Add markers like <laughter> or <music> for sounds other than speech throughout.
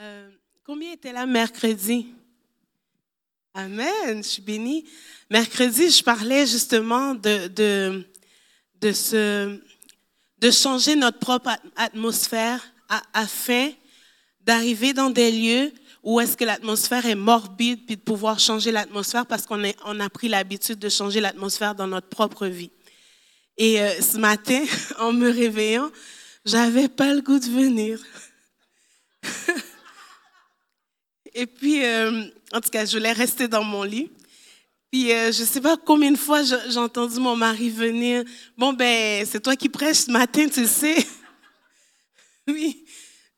euh, combien était là mercredi? Amen, je suis bénie. Mercredi, je parlais justement de, de, de changer notre propre atmosphère afin d'arriver dans des lieux où est-ce que l'atmosphère est morbide, puis de pouvoir changer l'atmosphère parce qu'on on a pris l'habitude de changer l'atmosphère dans notre propre vie. Et euh, ce matin, <laughs> en me réveillant, j'avais pas le goût de venir. <laughs> Et puis, euh, en tout cas, je voulais rester dans mon lit. Puis, euh, je sais pas combien de fois j'ai entendu mon mari venir. Bon, ben, c'est toi qui prêches ce matin, tu sais. <laughs> oui.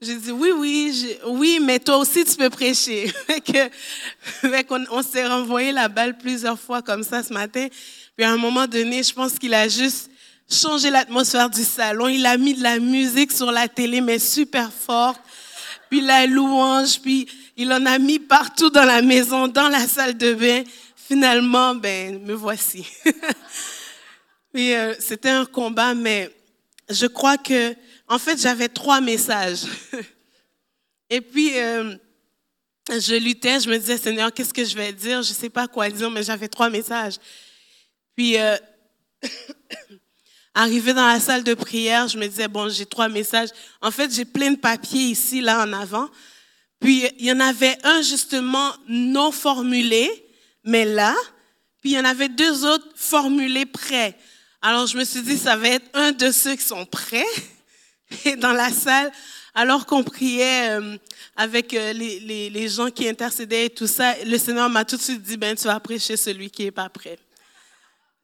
J'ai dit, oui, oui, oui, mais toi aussi, tu peux prêcher. <laughs> on, on s'est renvoyé la balle plusieurs fois comme ça ce matin. Puis, à un moment donné, je pense qu'il a juste changé l'atmosphère du salon. Il a mis de la musique sur la télé, mais super forte. Puis la louange, puis il en a mis partout dans la maison, dans la salle de bain. Finalement, ben, me voici. <laughs> euh, c'était un combat, mais je crois que, en fait, j'avais trois messages. <laughs> Et puis, euh, je luttais, je me disais, Seigneur, qu'est-ce que je vais dire? Je ne sais pas quoi dire, mais j'avais trois messages. Puis, euh, <laughs> Arrivé dans la salle de prière, je me disais, bon, j'ai trois messages. En fait, j'ai plein de papiers ici, là, en avant. Puis, il y en avait un, justement, non formulé, mais là. Puis, il y en avait deux autres formulés prêts. Alors, je me suis dit, ça va être un de ceux qui sont prêts. <laughs> Dans la salle, alors qu'on priait euh, avec euh, les, les, les, gens qui intercédaient et tout ça, le Seigneur m'a tout de suite dit, ben, tu vas prêcher celui qui est pas prêt.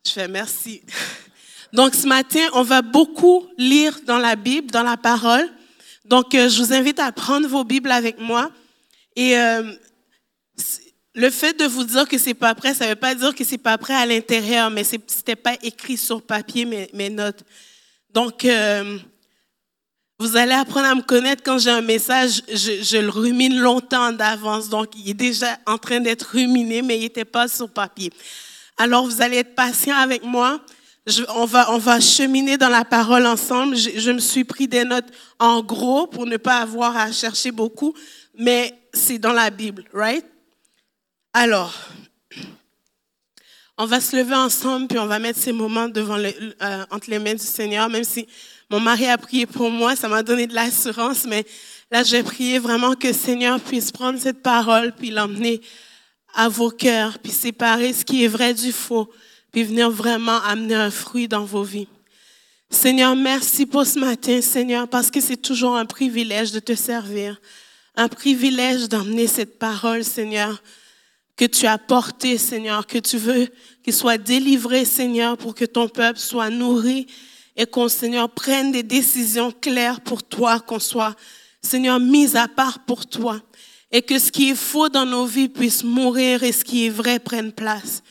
Je fais merci. <laughs> Donc ce matin, on va beaucoup lire dans la Bible, dans la parole. Donc euh, je vous invite à prendre vos Bibles avec moi. Et euh, le fait de vous dire que c'est pas prêt, ça veut pas dire que c'est pas prêt à l'intérieur, mais c'était pas écrit sur papier mes, mes notes. Donc euh, vous allez apprendre à me connaître quand j'ai un message, je, je, le rumine longtemps d'avance. Donc, il est déjà en train d'être ruminé, mais il n'était pas sur papier. Alors, vous allez être patient avec moi on, va, on va cheminer dans la parole ensemble. Je, me suis pris des notes en gros pour ne pas avoir à chercher beaucoup, mais c'est dans la Bible, right? Alors, on va se lever ensemble, puis on va mettre ces moments devant euh, entre les mains du Seigneur, même si mon mari a prié pour moi, ça m'a donné de l'assurance, mais là, j'ai prié vraiment que le Seigneur puisse prendre cette parole, puis l'emmener à vos cœurs, puis séparer ce qui est vrai du faux, puis venir vraiment amener un fruit dans vos vies. Seigneur, merci pour ce matin, Seigneur, parce que c'est toujours un privilège de te servir, un privilège d'emmener cette parole, Seigneur, que tu as portée, Seigneur, que tu veux qu'il soit délivré, Seigneur, pour que ton peuple soit nourri et qu'on, Seigneur, prenne des décisions claires pour toi, qu'on soit, Seigneur, mis à part pour toi et que ce qui est faux dans nos vies puisse mourir et ce qui est vrai prenne place.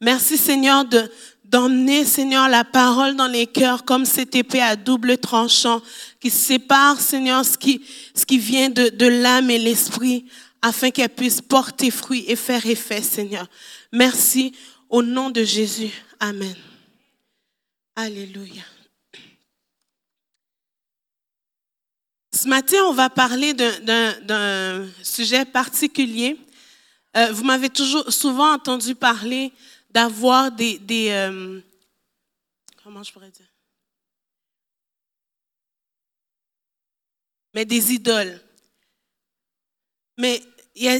Merci Seigneur de d'emmener, Seigneur, la parole dans les cœurs comme cette épée à double tranchant qui sépare, Seigneur, ce qui, vient de, de l'âme et l'esprit afin qu'elle puisse porter fruit et faire effet, Seigneur. Merci au nom de Jésus. Amen. Alléluia. Ce matin, on va parler d'un sujet particulier. Euh, vous m'avez toujours souvent entendu parler d'avoir des, des euh, comment je pourrais dire? Mais des idoles. Mais il y a,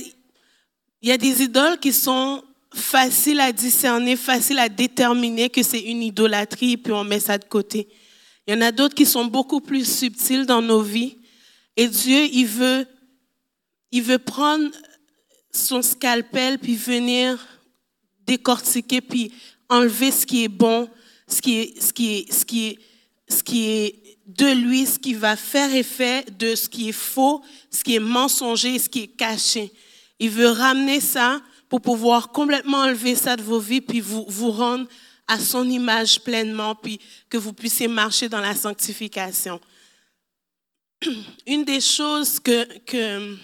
y a des idoles qui sont faciles à discerner, faciles à déterminer que c'est une idolâtrie, puis on met ça de côté. Il y en a d'autres qui sont beaucoup plus subtiles dans nos vies. Et Dieu, il veut, il veut prendre son scalpel puis venir décortiquer puis enlever ce qui est bon, ce qui est, ce qui ce qui ce qui est de lui, ce qui va faire effet de ce qui est faux, ce qui est mensonger, ce qui est caché. Il veut ramener ça pour pouvoir complètement enlever ça de vos vies, puis vous, vous rendre à son image pleinement, puis que vous puissiez marcher dans la sanctification. <clears throat> Une des choses que, que,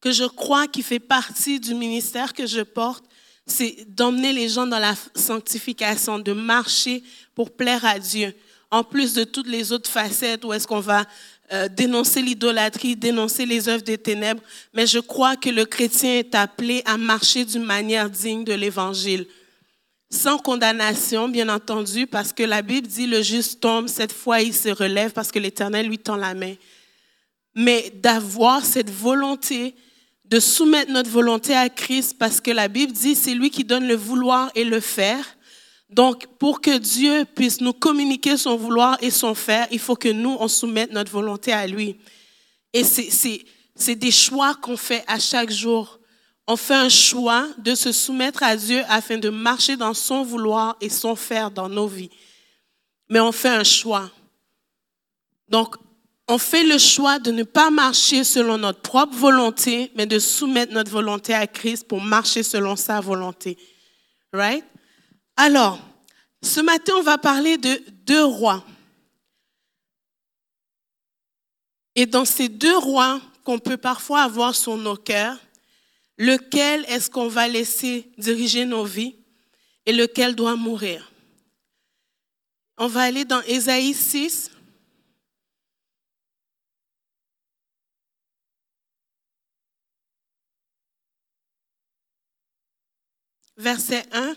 que je crois qui fait partie du ministère que je porte, c'est d'emmener les gens dans la sanctification, de marcher pour plaire à Dieu. En plus de toutes les autres facettes où est-ce qu'on va euh, dénoncer l'idolâtrie, dénoncer les œuvres des ténèbres, mais je crois que le chrétien est appelé à marcher d'une manière digne de l'Évangile. Sans condamnation, bien entendu, parce que la Bible dit le juste tombe, cette fois il se relève parce que l'Éternel lui tend la main. Mais d'avoir cette volonté de soumettre notre volonté à Christ parce que la Bible dit c'est lui qui donne le vouloir et le faire. Donc, pour que Dieu puisse nous communiquer son vouloir et son faire, il faut que nous, on soumette notre volonté à lui. Et c'est des choix qu'on fait à chaque jour. On fait un choix de se soumettre à Dieu afin de marcher dans son vouloir et son faire dans nos vies. Mais on fait un choix. Donc, on fait le choix de ne pas marcher selon notre propre volonté, mais de soumettre notre volonté à Christ pour marcher selon sa volonté. Right? Alors, ce matin, on va parler de deux rois. Et dans ces deux rois qu'on peut parfois avoir sur nos cœurs, lequel est-ce qu'on va laisser diriger nos vies et lequel doit mourir? On va aller dans Ésaïe 6, verset 1.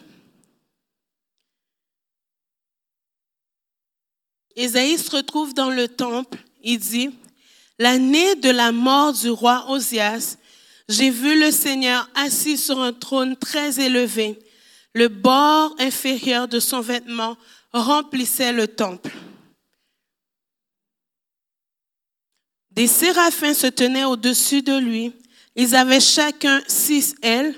Ésaïe se retrouve dans le temple. Il dit, L'année de la mort du roi Osias, j'ai vu le Seigneur assis sur un trône très élevé. Le bord inférieur de son vêtement remplissait le temple. Des séraphins se tenaient au-dessus de lui. Ils avaient chacun six ailes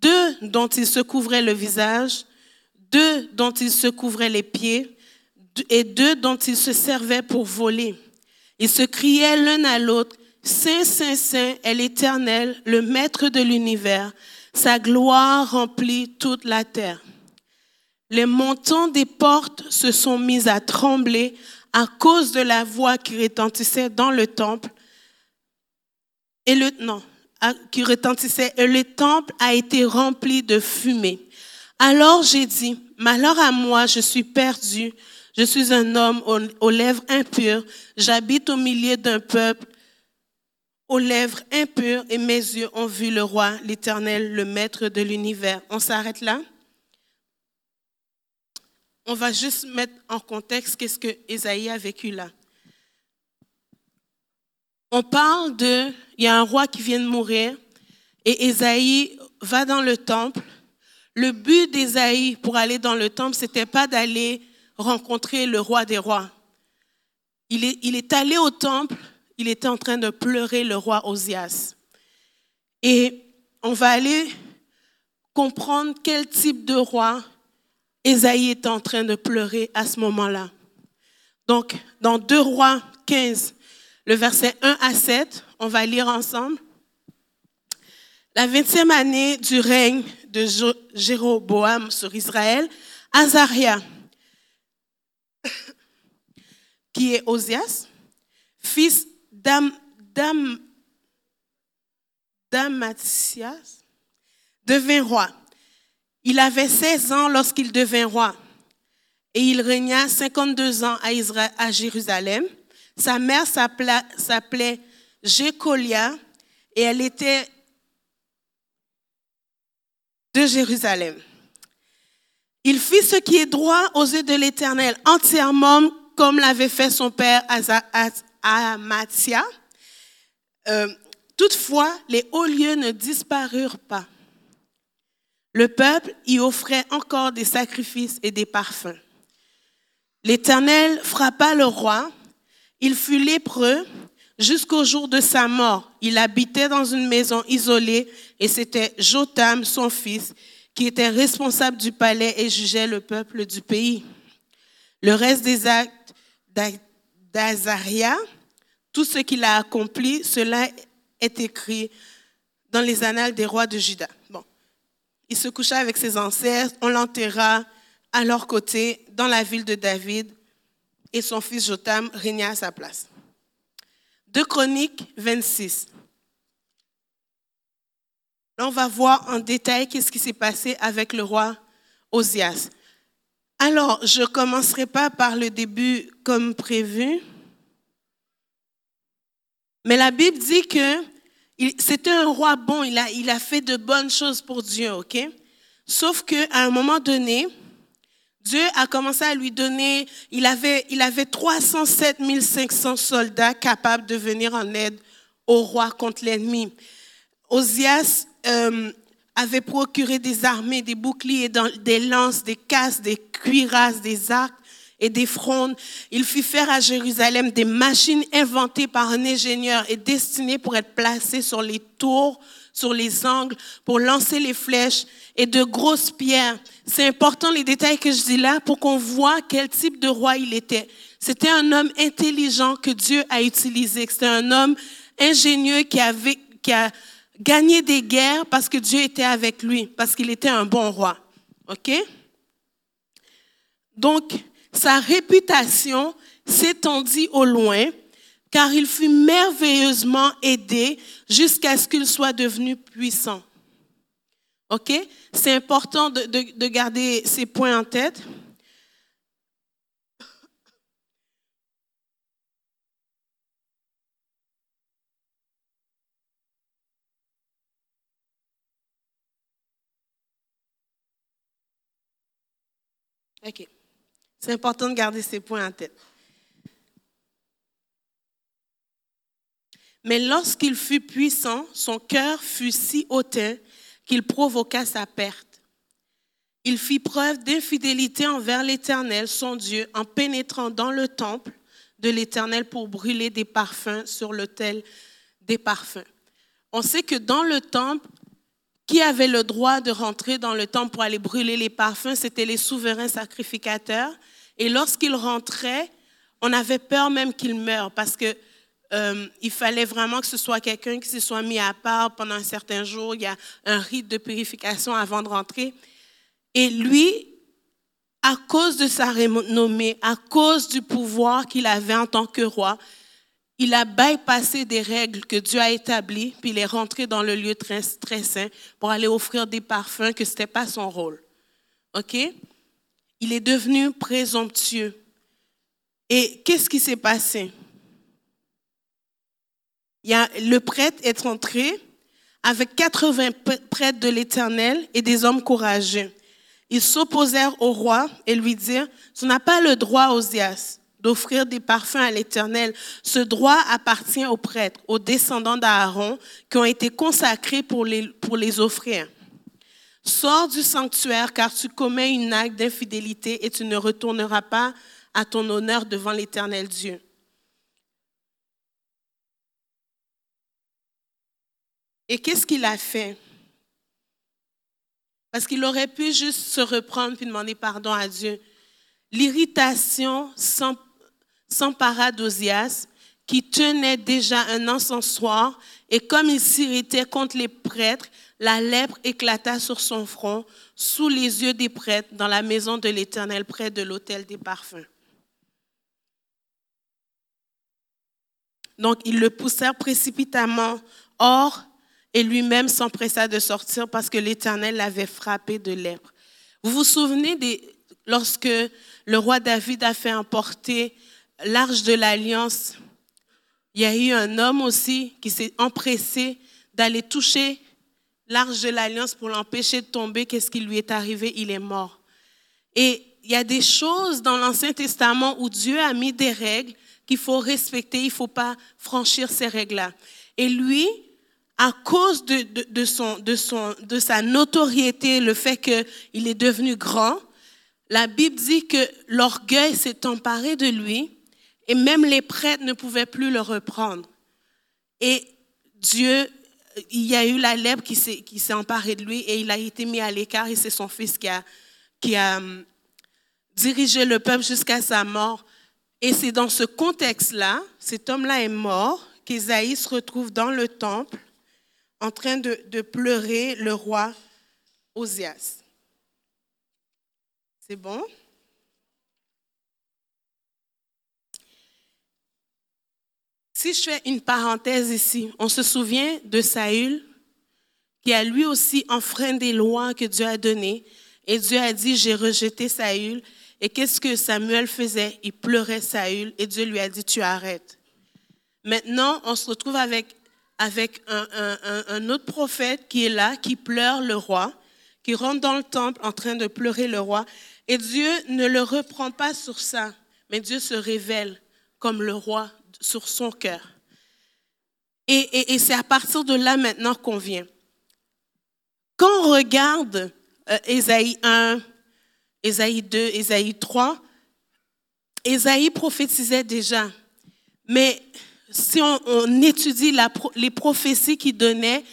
deux dont il se couvrait le visage, deux dont il se couvrait les pieds, et deux dont il se servait pour voler. Ils se criaient l'un à l'autre, Saint, Saint, Saint est l'Éternel, le Maître de l'univers. Sa gloire remplit toute la terre. Les montants des portes se sont mis à trembler à cause de la voix qui retentissait dans le temple. Et le, non, qui retentissait et le temple a été rempli de fumée. Alors j'ai dit, malheur à moi, je suis perdu, je suis un homme aux, lèvres impures, j'habite au milieu d'un peuple aux lèvres impures et mes yeux ont vu le roi, l'Éternel, le Maître de l'univers. On s'arrête là? On va juste mettre en contexte qu'est-ce que Isaïe a vécu là. On parle de, il y a un roi qui vient de mourir et Ésaïe va dans le temple. Le but d'Ésaïe pour aller dans le temple, c'était pas d'aller rencontrer le roi des rois. Il est, il est allé au temple, il était en train de pleurer le roi Osias. Et on va aller comprendre quel type de roi Ésaïe est en train de pleurer à ce moment-là. Donc, dans 2 rois 15, le verset 1 à 7, on va lire ensemble. La vingtième année du règne de Jéroboam sur Israël, Azaria, qui est Osias, fils d'Am, Damatias, devint roi. Il avait 16 ans lorsqu'il devint roi et il régna 52 ans à, Jérusalem. Sa mère s'appelait Jécolia et elle était de Jérusalem. Il fit ce qui est droit aux yeux de l'Éternel, entièrement comme l'avait fait son père Amatia. Euh, toutefois, les hauts lieux ne disparurent pas. Le peuple y offrait encore des sacrifices et des parfums. L'Éternel frappa le roi il fut lépreux jusqu'au jour de sa mort. Il habitait dans une maison isolée et c'était Jotam, son fils, qui était responsable du palais et jugeait le peuple du pays. Le reste des actes d'Azaria, tout ce qu'il a accompli, cela est écrit dans les annales des rois de Juda. Bon. Il se coucha avec ses ancêtres, on l'enterra à leur côté dans la ville de David et son fils Jotam régna à sa place. Deux Chroniques 26. Là, on va voir en détail qu'est-ce qui s'est passé avec le roi Osias. Alors, je ne commencerai pas par le début comme prévu. Mais la Bible dit que c'était un roi bon, il a, il a fait de bonnes choses pour Dieu, ok? Sauf qu'à un moment donné, Dieu a commencé à lui donner, il avait, il avait 307 500 soldats capables de venir en aide au roi contre l'ennemi. Osias euh, avait procuré des armées, des boucliers, des lances, des casques, des cuirasses, des arcs et des frondes. Il fit faire à Jérusalem des machines inventées par un ingénieur et destinées pour être placées sur les tours, sur les angles, pour lancer les flèches et de grosses pierres. C'est important les détails que je dis là pour qu'on voit quel type de roi il était. C'était un homme intelligent que Dieu a utilisé. C'était un homme ingénieux qui avait, qui a gagné des guerres parce que Dieu était avec lui, parce qu'il était un bon roi. OK? Donc, sa réputation s'étendit au loin, car il fut merveilleusement aidé jusqu'à ce qu'il soit devenu puissant. OK? C'est important de, de, garder ces points en tête. OK. C'est important de garder ces points en tête. Mais lorsqu'il fut puissant, son cœur fut si hautain qu'il provoqua sa perte. Il fit preuve d'infidélité envers l'Éternel, son Dieu, en pénétrant dans le temple de l'Éternel pour brûler des parfums sur l'autel des parfums. On sait que dans le temple, qui avait le droit de rentrer dans le temple pour aller brûler les parfums, c'était les souverains sacrificateurs et lorsqu'il rentrait, on avait peur même qu'il meure parce que euh, il fallait vraiment que ce soit quelqu'un qui se soit mis à part pendant un certain jour. Il y a un rite de purification avant de rentrer. Et lui, à cause de sa renommée, à cause du pouvoir qu'il avait en tant que roi, il a bypassé des règles que Dieu a établies, puis il est rentré dans le lieu très, très saint pour aller offrir des parfums que ce n'était pas son rôle. OK? il est devenu présomptueux. Et qu'est-ce qui s'est passé? Le prêtre est entré avec 80 prêtres de l'Éternel et des hommes courageux. Ils s'opposèrent au roi et lui dirent, tu n'as pas le droit, Osias, d'offrir des parfums à l'Éternel. Ce droit appartient aux prêtres, aux descendants d'Aaron, qui ont été consacrés pour les, pour les offrir. Sors du sanctuaire car tu commets une acte d'infidélité et tu ne retourneras pas à ton honneur devant l'Éternel Dieu. Et qu'est-ce qu'il a fait? Parce qu'il aurait pu juste se reprendre puis demander pardon à Dieu. L'irritation s'empara d'Osias, qui tenait déjà un encensoir, et comme il s'irritait contre les prêtres, la lèpre éclata sur son front, sous les yeux des prêtres, dans la maison de l'Éternel, près de l'autel des parfums. Donc, ils le poussèrent précipitamment hors et lui-même s'empressa de sortir parce que l'Éternel l'avait frappé de lèpre. Vous vous souvenez des, lorsque le roi David a fait emporter l'arche de l'alliance, il y a eu un homme aussi qui s'est empressé d'aller toucher l'arche de l'alliance pour l'empêcher de tomber, qu'est-ce qui lui est arrivé? Il est mort. Et il y a des choses dans l'Ancien Testament où Dieu a mis des règles qu'il faut respecter, il ne faut pas franchir ces règles-là. Et lui, à cause de, son, de, son, de sa notoriété, le fait qu'il est devenu grand, la Bible dit que l'orgueil s'est emparé de lui et même les prêtres ne pouvaient plus le reprendre. Et Dieu il y a eu la lèpre qui s'est emparée de lui et il a été mis à l'écart et c'est son fils qui a, qui a hum, dirigé le peuple jusqu'à sa mort. Et c'est dans ce contexte-là, cet homme-là est mort, qu'Ésaïe se retrouve dans le temple en train de, pleurer le roi Osias. C'est bon? Si je fais une parenthèse ici, on se souvient de Saül qui a lui aussi enfreint des lois que Dieu a données. Et Dieu a dit, j'ai rejeté Saül. Et qu'est-ce que Samuel faisait? Il pleurait Saül et Dieu lui a dit, tu arrêtes. Maintenant, on se retrouve avec, avec un, autre prophète qui est là, qui pleure le roi, qui rentre dans le temple en train de pleurer le roi. Et Dieu ne le reprend pas sur ça, mais Dieu se révèle comme le roi sur son cœur. Et c'est à partir de là maintenant qu'on vient. Quand on regarde euh, Ésaïe 1, Ésaïe 2, Ésaïe 3, Ésaïe prophétisait déjà. Mais si on, étudie les prophéties qu'il donnait,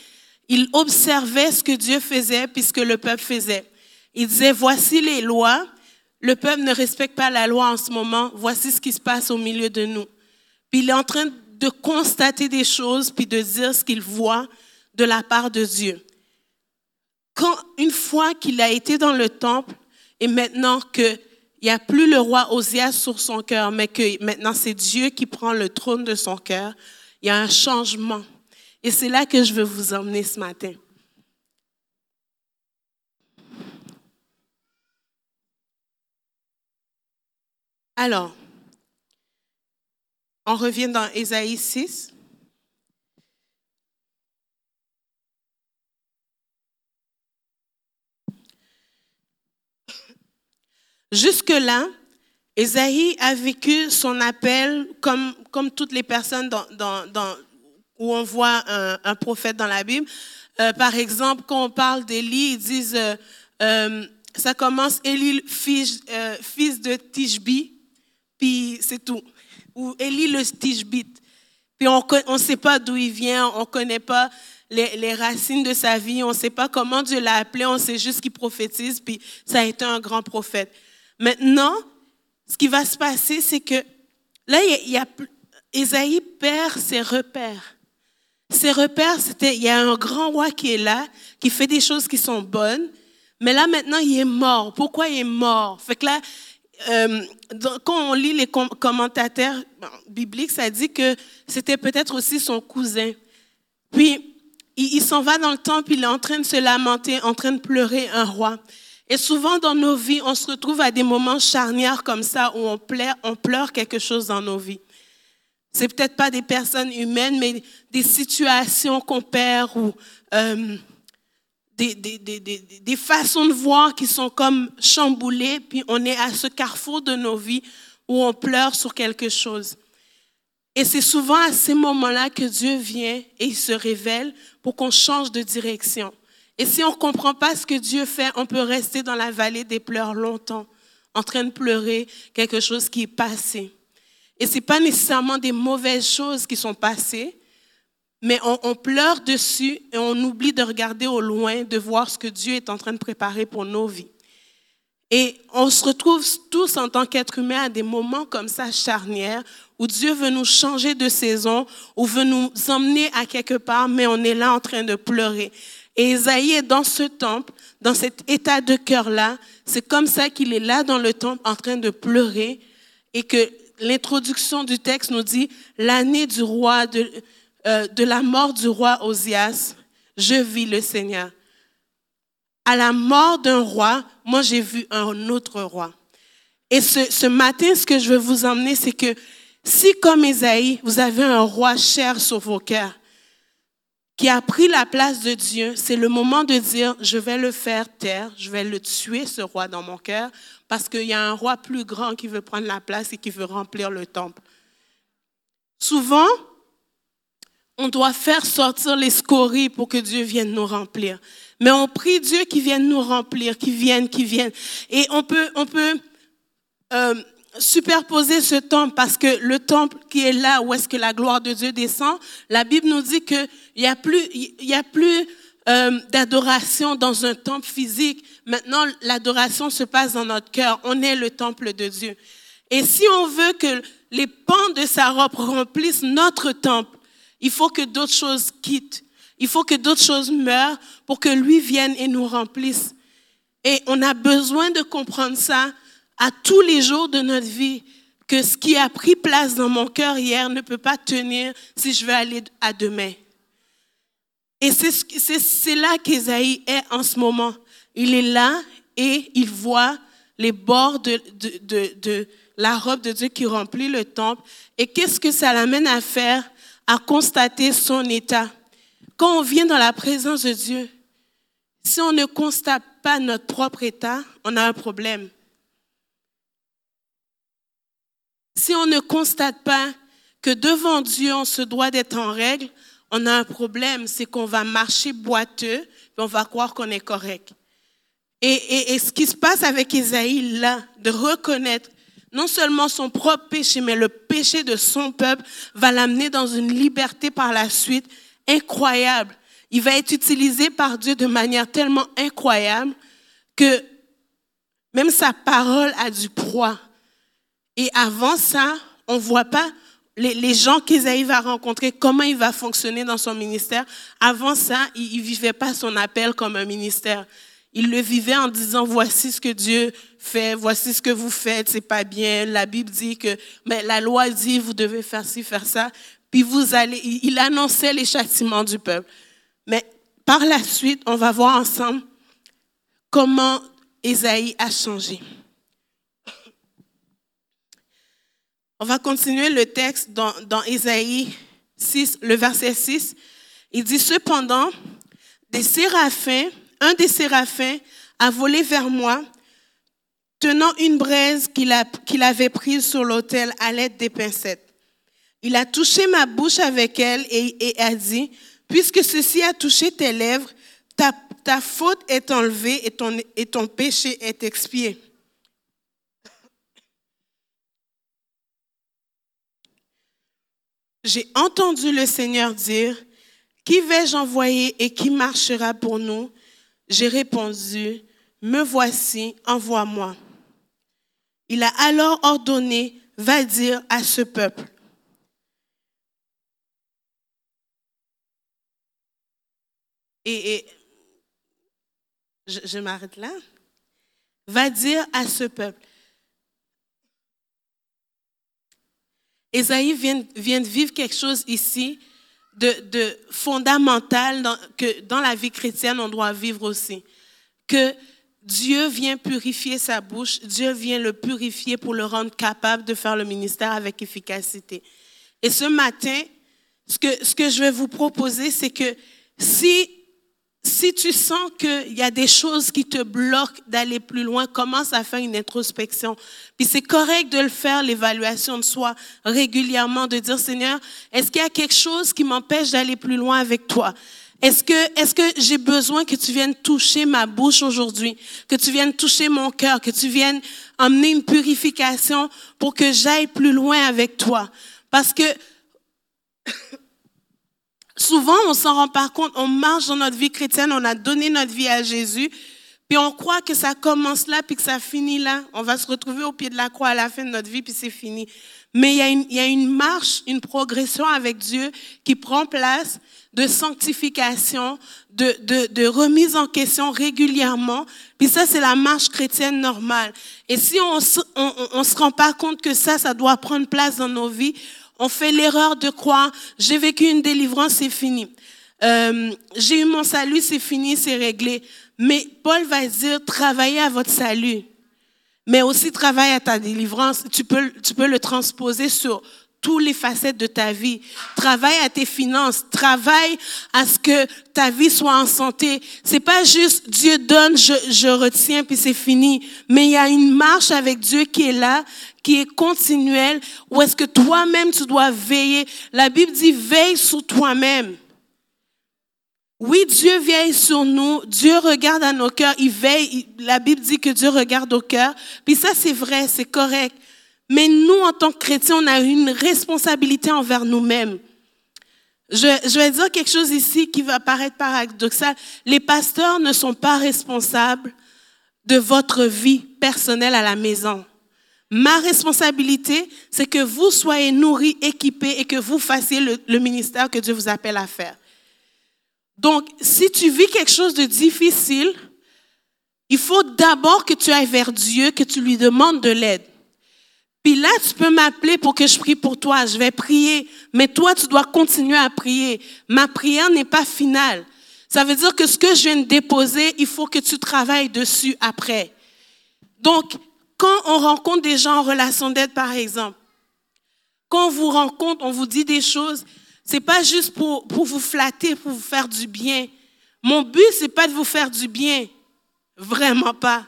il observait ce que Dieu faisait puisque le peuple faisait. Il disait, voici les lois, le peuple ne respecte pas la loi en ce moment, voici ce qui se passe au milieu de nous. Puis il est en train de constater des choses, puis de dire ce qu'il voit de la part de Dieu. Quand, une fois qu'il a été dans le temple, et maintenant qu'il n'y a plus le roi Osias sur son cœur, mais que maintenant c'est Dieu qui prend le trône de son cœur, il y a un changement. Et c'est là que je veux vous emmener ce matin. Alors, on revient dans Ésaïe 6. Jusque-là, Ésaïe a vécu son appel comme, comme toutes les personnes où on voit un, prophète dans la Bible. Euh, par exemple, quand on parle d'Élie, ils disent, euh, euh, ça commence Élie, fils, fils de Tishbi, puis c'est tout. Ou Élie le Tishbite. Puis on ne sait pas d'où il vient, on ne connaît pas les, les, racines de sa vie, on ne sait pas comment Dieu l'a appelé, on sait juste qu'il prophétise, puis ça a été un grand prophète. Maintenant, ce qui va se passer, c'est que là, il y a, Esaïe perd ses repères. Ses repères, c'était, il y a un grand roi qui est là, qui fait des choses qui sont bonnes, mais là, maintenant, il est mort. Pourquoi il est mort? Fait que là, euh, quand on lit les commentateurs bibliques, ça dit que c'était peut-être aussi son cousin. Puis, il, il s'en va dans le temple, il est en train de se lamenter, en train de pleurer un roi. Et souvent dans nos vies, on se retrouve à des moments charnières comme ça où on pleure, on pleure quelque chose dans nos vies. C'est peut-être pas des personnes humaines, mais des situations qu'on perd ou euh, des, des, façons de voir qui sont comme chamboulées, puis on est à ce carrefour de nos vies où on pleure sur quelque chose. Et c'est souvent à ces moments-là que Dieu vient et il se révèle pour qu'on change de direction. Et si on ne comprend pas ce que Dieu fait, on peut rester dans la vallée des pleurs longtemps, en train de pleurer quelque chose qui est passé. Et ce n'est pas nécessairement des mauvaises choses qui sont passées, mais on, pleure dessus et on oublie de regarder au loin, de voir ce que Dieu est en train de préparer pour nos vies. Et on se retrouve tous en tant qu'êtres humains à des moments comme ça charnières où Dieu veut nous changer de saison, ou veut nous emmener à quelque part, mais on est là en train de pleurer. Et Isaïe est dans ce temple, dans cet état de cœur-là. C'est comme ça qu'il est là dans le temple en train de pleurer et que l'introduction du texte nous dit l'année du roi, de, euh, de la mort du roi Osias, je vis le Seigneur. À la mort d'un roi, moi j'ai vu un autre roi. Et ce, ce matin, ce que je veux vous emmener, c'est que si comme Isaïe, vous avez un roi cher sur vos cœurs, qui a pris la place de Dieu, c'est le moment de dire, je vais le faire taire, je vais le tuer, ce roi, dans mon cœur, parce qu'il y a un roi plus grand qui veut prendre la place et qui veut remplir le temple. Souvent, on doit faire sortir les scories pour que Dieu vienne nous remplir. Mais on prie Dieu qui vienne nous remplir, qui vienne, qui vienne. Et on peut, on peut euh, superposer ce temple parce que le temple qui est là où est-ce que la gloire de Dieu descend, la Bible nous dit qu'il n'y a plus, il y a plus euh, d'adoration dans un temple physique. Maintenant, l'adoration se passe dans notre cœur. On est le temple de Dieu. Et si on veut que les pans de sa robe remplissent notre temple, il faut que d'autres choses quittent. Il faut que d'autres choses meurent pour que lui vienne et nous remplisse. Et on a besoin de comprendre ça à tous les jours de notre vie que ce qui a pris place dans mon cœur hier ne peut pas tenir si je veux aller à demain. Et c'est là qu'Ésaïe est en ce moment. Il est là et il voit les bords de, de, la robe de Dieu qui remplit le temple. Et qu'est-ce que ça l'amène à faire? à constater son état. Quand on vient dans la présence de Dieu, si on ne constate pas notre propre état, on a un problème. Si on ne constate pas que devant Dieu, on se doit d'être en règle, on a un problème, c'est qu'on va marcher boiteux, et on va croire qu'on est correct. Et, et, ce qui se passe avec Isaïe là, de reconnaître non seulement son propre péché, mais le péché de son peuple, va l'amener dans une liberté par la suite incroyable. Il va être utilisé par Dieu de manière tellement incroyable que même sa parole a du poids. Et avant ça, on ne voit pas les, gens qu'Isaïe va rencontrer, comment il va fonctionner dans son ministère. Avant ça, il ne vivait pas son appel comme un ministère. Il le vivait en disant, voici ce que Dieu fait, voici ce que vous faites, c'est pas bien. La Bible dit que, mais la loi dit, vous devez faire ci, faire ça. Puis vous allez, il annonçait les châtiments du peuple. Mais par la suite, on va voir ensemble comment Isaïe a changé. On va continuer le texte dans, dans 6, le verset 6. Il dit, cependant, des séraphins, un des séraphins a volé vers moi, tenant une braise qu'il avait prise sur l'autel à l'aide des pincettes. Il a touché ma bouche avec elle et, a dit, puisque ceci a touché tes lèvres, ta, ta faute est enlevée et ton, et ton péché est expié. J'ai entendu le Seigneur dire, Qui vais-je envoyer et qui marchera pour nous? J'ai répondu, Me voici, envoie-moi. Il a alors ordonné, Va dire à ce peuple. Et, je, m'arrête là. Va dire à ce peuple. Esaïe vient, de vivre quelque chose ici de, fondamental que dans la vie chrétienne, on doit vivre aussi. Que Dieu vient purifier sa bouche, Dieu vient le purifier pour le rendre capable de faire le ministère avec efficacité. Et ce matin, ce que je vais vous proposer, c'est que si si tu sens qu'il y a des choses qui te bloquent d'aller plus loin, commence à faire une introspection. Puis c'est correct de le faire, l'évaluation de soi régulièrement, de dire Seigneur, est-ce qu'il y a quelque chose qui m'empêche d'aller plus loin avec toi? Est-ce que, est-ce que j'ai besoin que tu viennes toucher ma bouche aujourd'hui, que tu viennes toucher mon cœur, que tu viennes emmener une purification pour que j'aille plus loin avec toi? Parce que Souvent, on s'en rend pas compte, on marche dans notre vie chrétienne, on a donné notre vie à Jésus, puis on croit que ça commence là, puis que ça finit là. On va se retrouver au pied de la croix à la fin de notre vie, puis c'est fini. Mais il y, a une, il y a une marche, une progression avec Dieu qui prend place de sanctification, de, de, de remise en question régulièrement. Puis ça, c'est la marche chrétienne normale. Et si on ne se rend pas compte que ça, ça doit prendre place dans nos vies, on fait l'erreur de croire, j'ai vécu une délivrance, c'est fini. Euh, j'ai eu mon salut, c'est fini, c'est réglé. Mais Paul va dire, travaillez à votre salut, mais aussi travaille à ta délivrance. Tu peux, tu peux le transposer sur toutes les facettes de ta vie. Travaille à tes finances. Travaille à ce que ta vie soit en santé. C'est pas juste Dieu donne, je, je retiens puis c'est fini. Mais il y a une marche avec Dieu qui est là, qui est continuel, ou est-ce que toi-même tu dois veiller? La Bible dit veille sur toi-même. Oui, Dieu veille sur nous, Dieu regarde à nos cœurs, il veille, la Bible dit que Dieu regarde au cœur, puis ça c'est vrai, c'est correct. Mais nous, en tant que chrétiens, on a une responsabilité envers nous-mêmes. Je, je, vais dire quelque chose ici qui va paraître paradoxal. Les pasteurs ne sont pas responsables de votre vie personnelle à la maison. Ma responsabilité, c'est que vous soyez nourris, équipés et que vous fassiez le, ministère que Dieu vous appelle à faire. Donc, si tu vis quelque chose de difficile, il faut d'abord que tu ailles vers Dieu, que tu lui demandes de l'aide. Puis là, tu peux m'appeler pour que je prie pour toi. Je vais prier. Mais toi, tu dois continuer à prier. Ma prière n'est pas finale. Ça veut dire que ce que je viens de déposer, il faut que tu travailles dessus après. Donc, quand on rencontre des gens en relation d'aide, par exemple, quand on vous rencontre, on vous dit des choses, C'est pas juste pour, pour vous flatter, pour vous faire du bien. Mon but, c'est pas de vous faire du bien. Vraiment pas.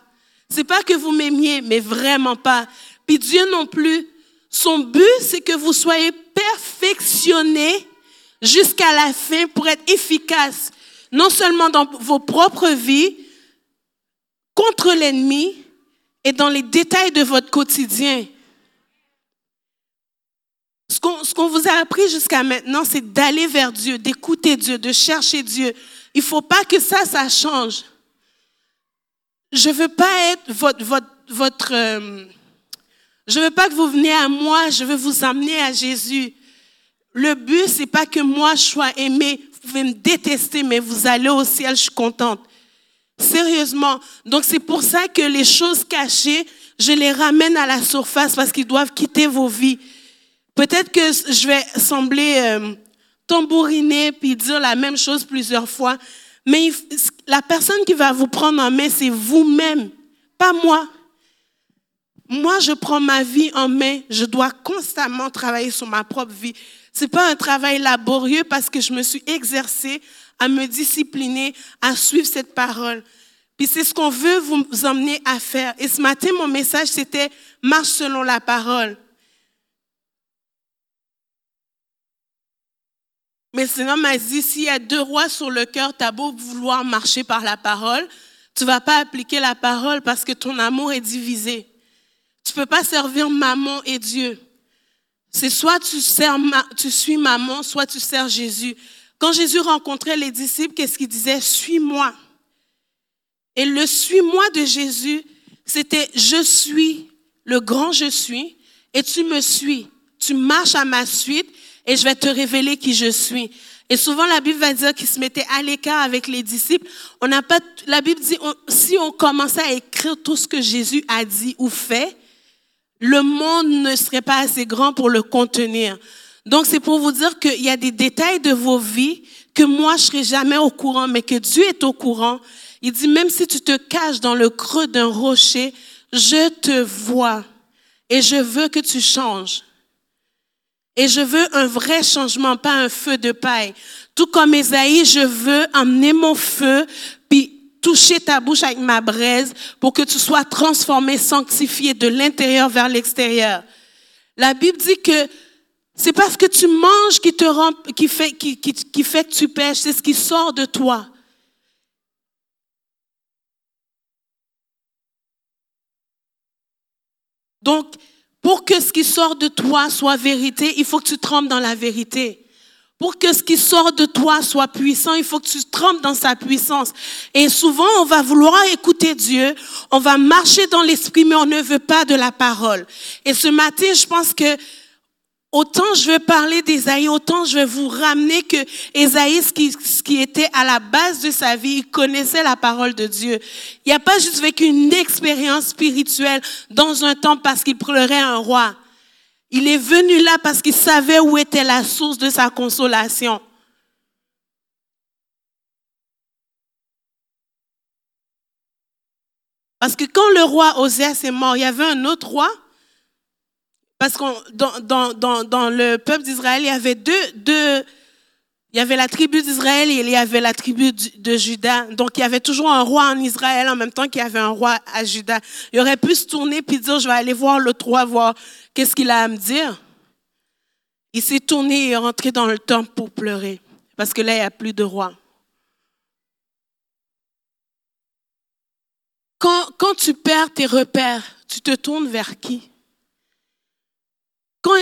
C'est pas que vous m'aimiez, mais vraiment pas. Puis Dieu non plus. Son but, c'est que vous soyez perfectionnés jusqu'à la fin pour être efficace, non seulement dans vos propres vies, contre l'ennemi et dans les détails de votre quotidien. Ce qu'on vous a appris jusqu'à maintenant, c'est d'aller vers Dieu, d'écouter Dieu, de chercher Dieu. Il ne faut pas que ça, ça change. Je ne veux pas être votre... euh, je veux pas que vous veniez à moi, je veux vous amener à Jésus. Le but, c'est pas que moi je sois aimé. Vous pouvez me détester, mais vous allez au ciel, je suis contente. Sérieusement. Donc c'est pour ça que les choses cachées, je les ramène à la surface parce qu'ils doivent quitter vos vies. Peut-être que je vais sembler euh, tambouriner puis dire la même chose plusieurs fois, mais la personne qui va vous prendre en main, c'est vous-même, pas moi. Moi, je prends ma vie en main. Je dois constamment travailler sur ma propre vie. C'est pas un travail laborieux parce que je me suis exercée à me discipliner, à suivre cette parole. Puis c'est ce qu'on veut vous emmener à faire. Et ce matin, mon message, c'était marche selon la parole. Mais le Seigneur m'a dit, s'il y a deux rois sur le cœur, tu as beau vouloir marcher par la parole, tu vas pas appliquer la parole parce que ton amour est divisé. Tu peux pas servir maman et Dieu. C'est soit tu, suis maman, soit tu sers Jésus. Quand Jésus rencontrait les disciples, qu'est-ce qu'il disait? Suis-moi. Et le suis-moi de Jésus, c'était je suis, le grand je suis, et tu me suis. Tu marches à ma suite et je vais te révéler qui je suis. Et souvent, la Bible va dire qu'il se mettait à l'écart avec les disciples. On n'a pas, la Bible dit, si on commençait à écrire tout ce que Jésus a dit ou fait, le monde ne serait pas assez grand pour le contenir. Donc, c'est pour vous dire qu'il y a des détails de vos vies que moi, je serai jamais au courant, mais que Dieu est au courant. Il dit, même si tu te caches dans le creux d'un rocher, je te vois et je veux que tu changes. Et je veux un vrai changement, pas un feu de paille. Tout comme Esaïe, je veux amener mon feu, puis toucher ta bouche avec ma braise pour que tu sois transformé, sanctifié de l'intérieur vers l'extérieur. La Bible dit que c'est parce que tu manges qui te rend, qui fait, qui, fait que tu pêches, c'est ce qui sort de toi. Donc, pour que ce qui sort de toi soit vérité, il faut que tu trempes dans la vérité. Pour que ce qui sort de toi soit puissant, il faut que tu trempes dans sa puissance. Et souvent, on va vouloir écouter Dieu, on va marcher dans l'esprit, mais on ne veut pas de la parole. Et ce matin, je pense que Autant je veux parler d'Ésaïe, autant je vais vous ramener que Ésaïe, ce qui, ce qui était à la base de sa vie, il connaissait la parole de Dieu. Il n'a pas juste vécu une expérience spirituelle dans un temps parce qu'il pleurait un roi. Il est venu là parce qu'il savait où était la source de sa consolation. Parce que quand le roi Oséas est mort, il y avait un autre roi parce que dans, le peuple d'Israël, il y avait deux, il y avait la tribu d'Israël et il y avait la tribu de Juda. Donc, il y avait toujours un roi en Israël en même temps qu'il y avait un roi à Juda. Il aurait pu se tourner puis dire, je vais aller voir l'autre roi, voir qu'est-ce qu'il a à me dire. Il s'est tourné et est rentré dans le temple pour pleurer. Parce que là, il n'y a plus de roi. Quand, quand tu perds tes repères, tu te tournes vers qui? Quand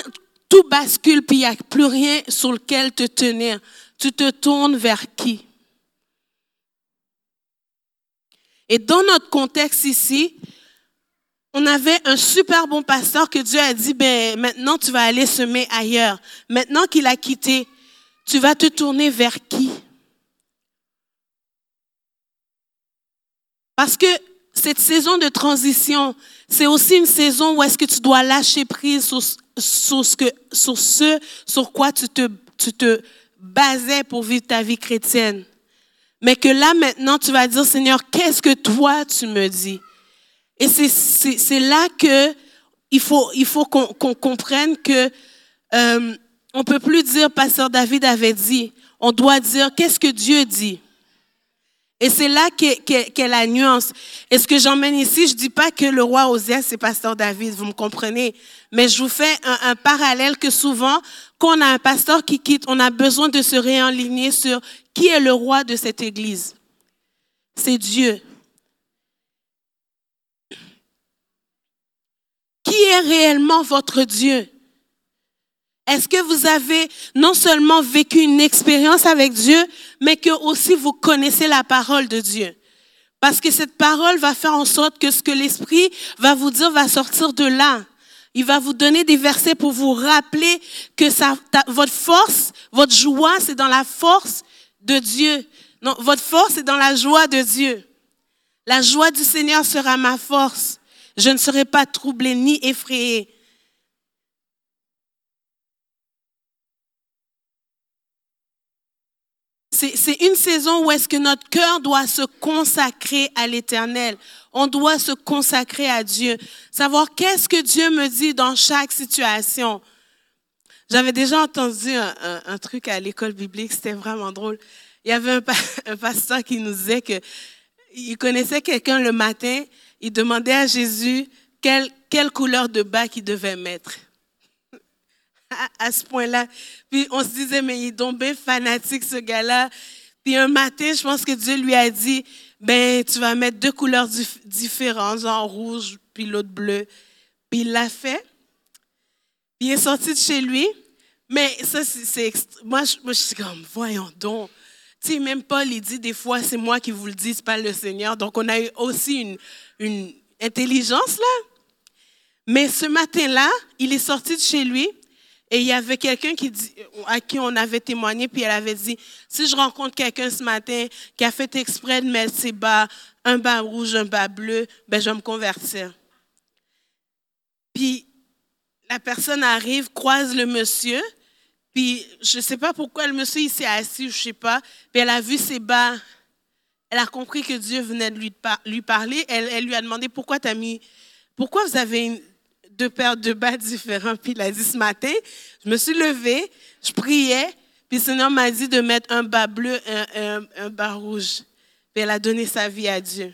tout bascule puis il n'y a plus rien sur lequel te tenir, tu te tournes vers qui? Et dans notre contexte ici, on avait un super bon pasteur que Dieu a dit, ben, maintenant tu vas aller semer ailleurs. Maintenant qu'il a quitté, tu vas te tourner vers qui? Parce que cette saison de transition, c'est aussi une saison où est-ce que tu dois lâcher prise sur, sur, ce, sur quoi tu te, tu te basais pour vivre ta vie chrétienne. Mais que là, maintenant, tu vas dire, Seigneur, qu'est-ce que toi, tu me dis? Et c'est là que il faut, il faut qu'on comprenne que euh, on peut plus dire pasteur David avait dit. On doit dire qu'est-ce que Dieu dit? Et c'est là qu'est la nuance. Et ce que j'emmène ici, je dis pas que le roi Osias, c'est pasteur David, vous me comprenez. Mais je vous fais un, un parallèle que souvent, quand on a un pasteur qui quitte, on a besoin de se réaligner sur qui est le roi de cette église. C'est Dieu. Qui est réellement votre Dieu? Est-ce que vous avez non seulement vécu une expérience avec Dieu, mais que aussi vous connaissez la parole de Dieu? Parce que cette parole va faire en sorte que ce que l'Esprit va vous dire va sortir de là. Il va vous donner des versets pour vous rappeler que votre force, votre joie, c'est dans la force de Dieu. Votre force est dans la joie de Dieu. La joie du Seigneur sera ma force. Je ne serai pas troublé ni effrayé. C'est une saison où est-ce que notre cœur doit se consacrer à l'éternel. On doit se consacrer à Dieu. Savoir qu'est-ce que Dieu me dit dans chaque situation. J'avais déjà entendu un, truc à l'école biblique, c'était vraiment drôle. Il y avait un, <laughs> un, pasteur qui nous disait que il connaissait quelqu'un le matin, il demandait à Jésus quelle, quelle couleur de bas il devait mettre à, ce point-là. Puis on se disait, mais il est tombé fanatique, ce gars-là. Puis un matin, je pense que Dieu lui a dit, ben, tu vas mettre deux couleurs différentes, genre rouge, puis l'autre bleu. Puis il l'a fait. Puis il est sorti de chez lui. Mais ça, c'est. Moi, je, moi, suis comme, voyons donc. Tu sais, même Paul, il dit des fois, c'est moi qui vous le dis, pas le Seigneur. Donc, on a eu aussi une, une intelligence là. Mais ce matin-là, il est sorti de chez lui. Et il y avait quelqu'un qui à qui on avait témoigné, puis elle avait dit, si je rencontre quelqu'un ce matin qui a fait exprès de mettre ses bas, un bas rouge, un bas bleu, ben je vais me convertir. Puis la personne arrive, croise le monsieur, puis je ne sais pas pourquoi le monsieur il s'est assis, je ne sais pas, puis elle a vu ses bas, elle a compris que Dieu venait de lui, lui parler, elle, elle lui a demandé pourquoi tu as mis, pourquoi vous avez une, deux paires de bas différents. Puis il a dit ce matin, je me suis levée, je priais, puis le Seigneur m'a dit de mettre un bas bleu, un, un, bas rouge. Puis elle a donné sa vie à Dieu.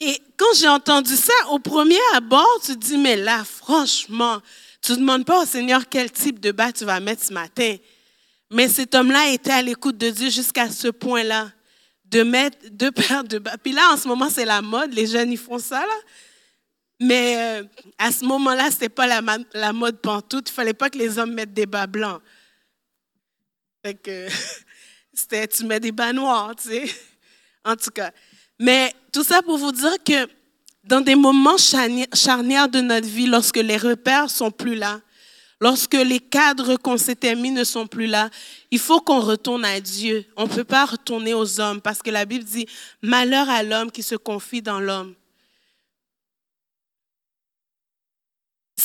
Et quand j'ai entendu ça, au premier abord, tu te dis, mais là, franchement, tu ne demandes pas au Seigneur quel type de bas tu vas mettre ce matin. Mais cet homme-là était à l'écoute de Dieu jusqu'à ce point-là, de mettre deux <laughs> paires de bas. Puis là, en ce moment, c'est la mode, les jeunes, ils font ça, là. Mais euh, à ce moment-là, ce n'était pas la, la, mode pantoute. Il ne fallait pas que les hommes mettent des bas blancs. Fait que, <laughs> c'était, tu mets des bas noirs, tu sais. En tout cas. Mais tout ça pour vous dire que dans des moments charnières de notre vie, lorsque les repères sont plus là, lorsque les cadres qu'on s'était mis ne sont plus là, il faut qu'on retourne à Dieu. On ne peut pas retourner aux hommes parce que la Bible dit malheur à l'homme qui se confie dans l'homme.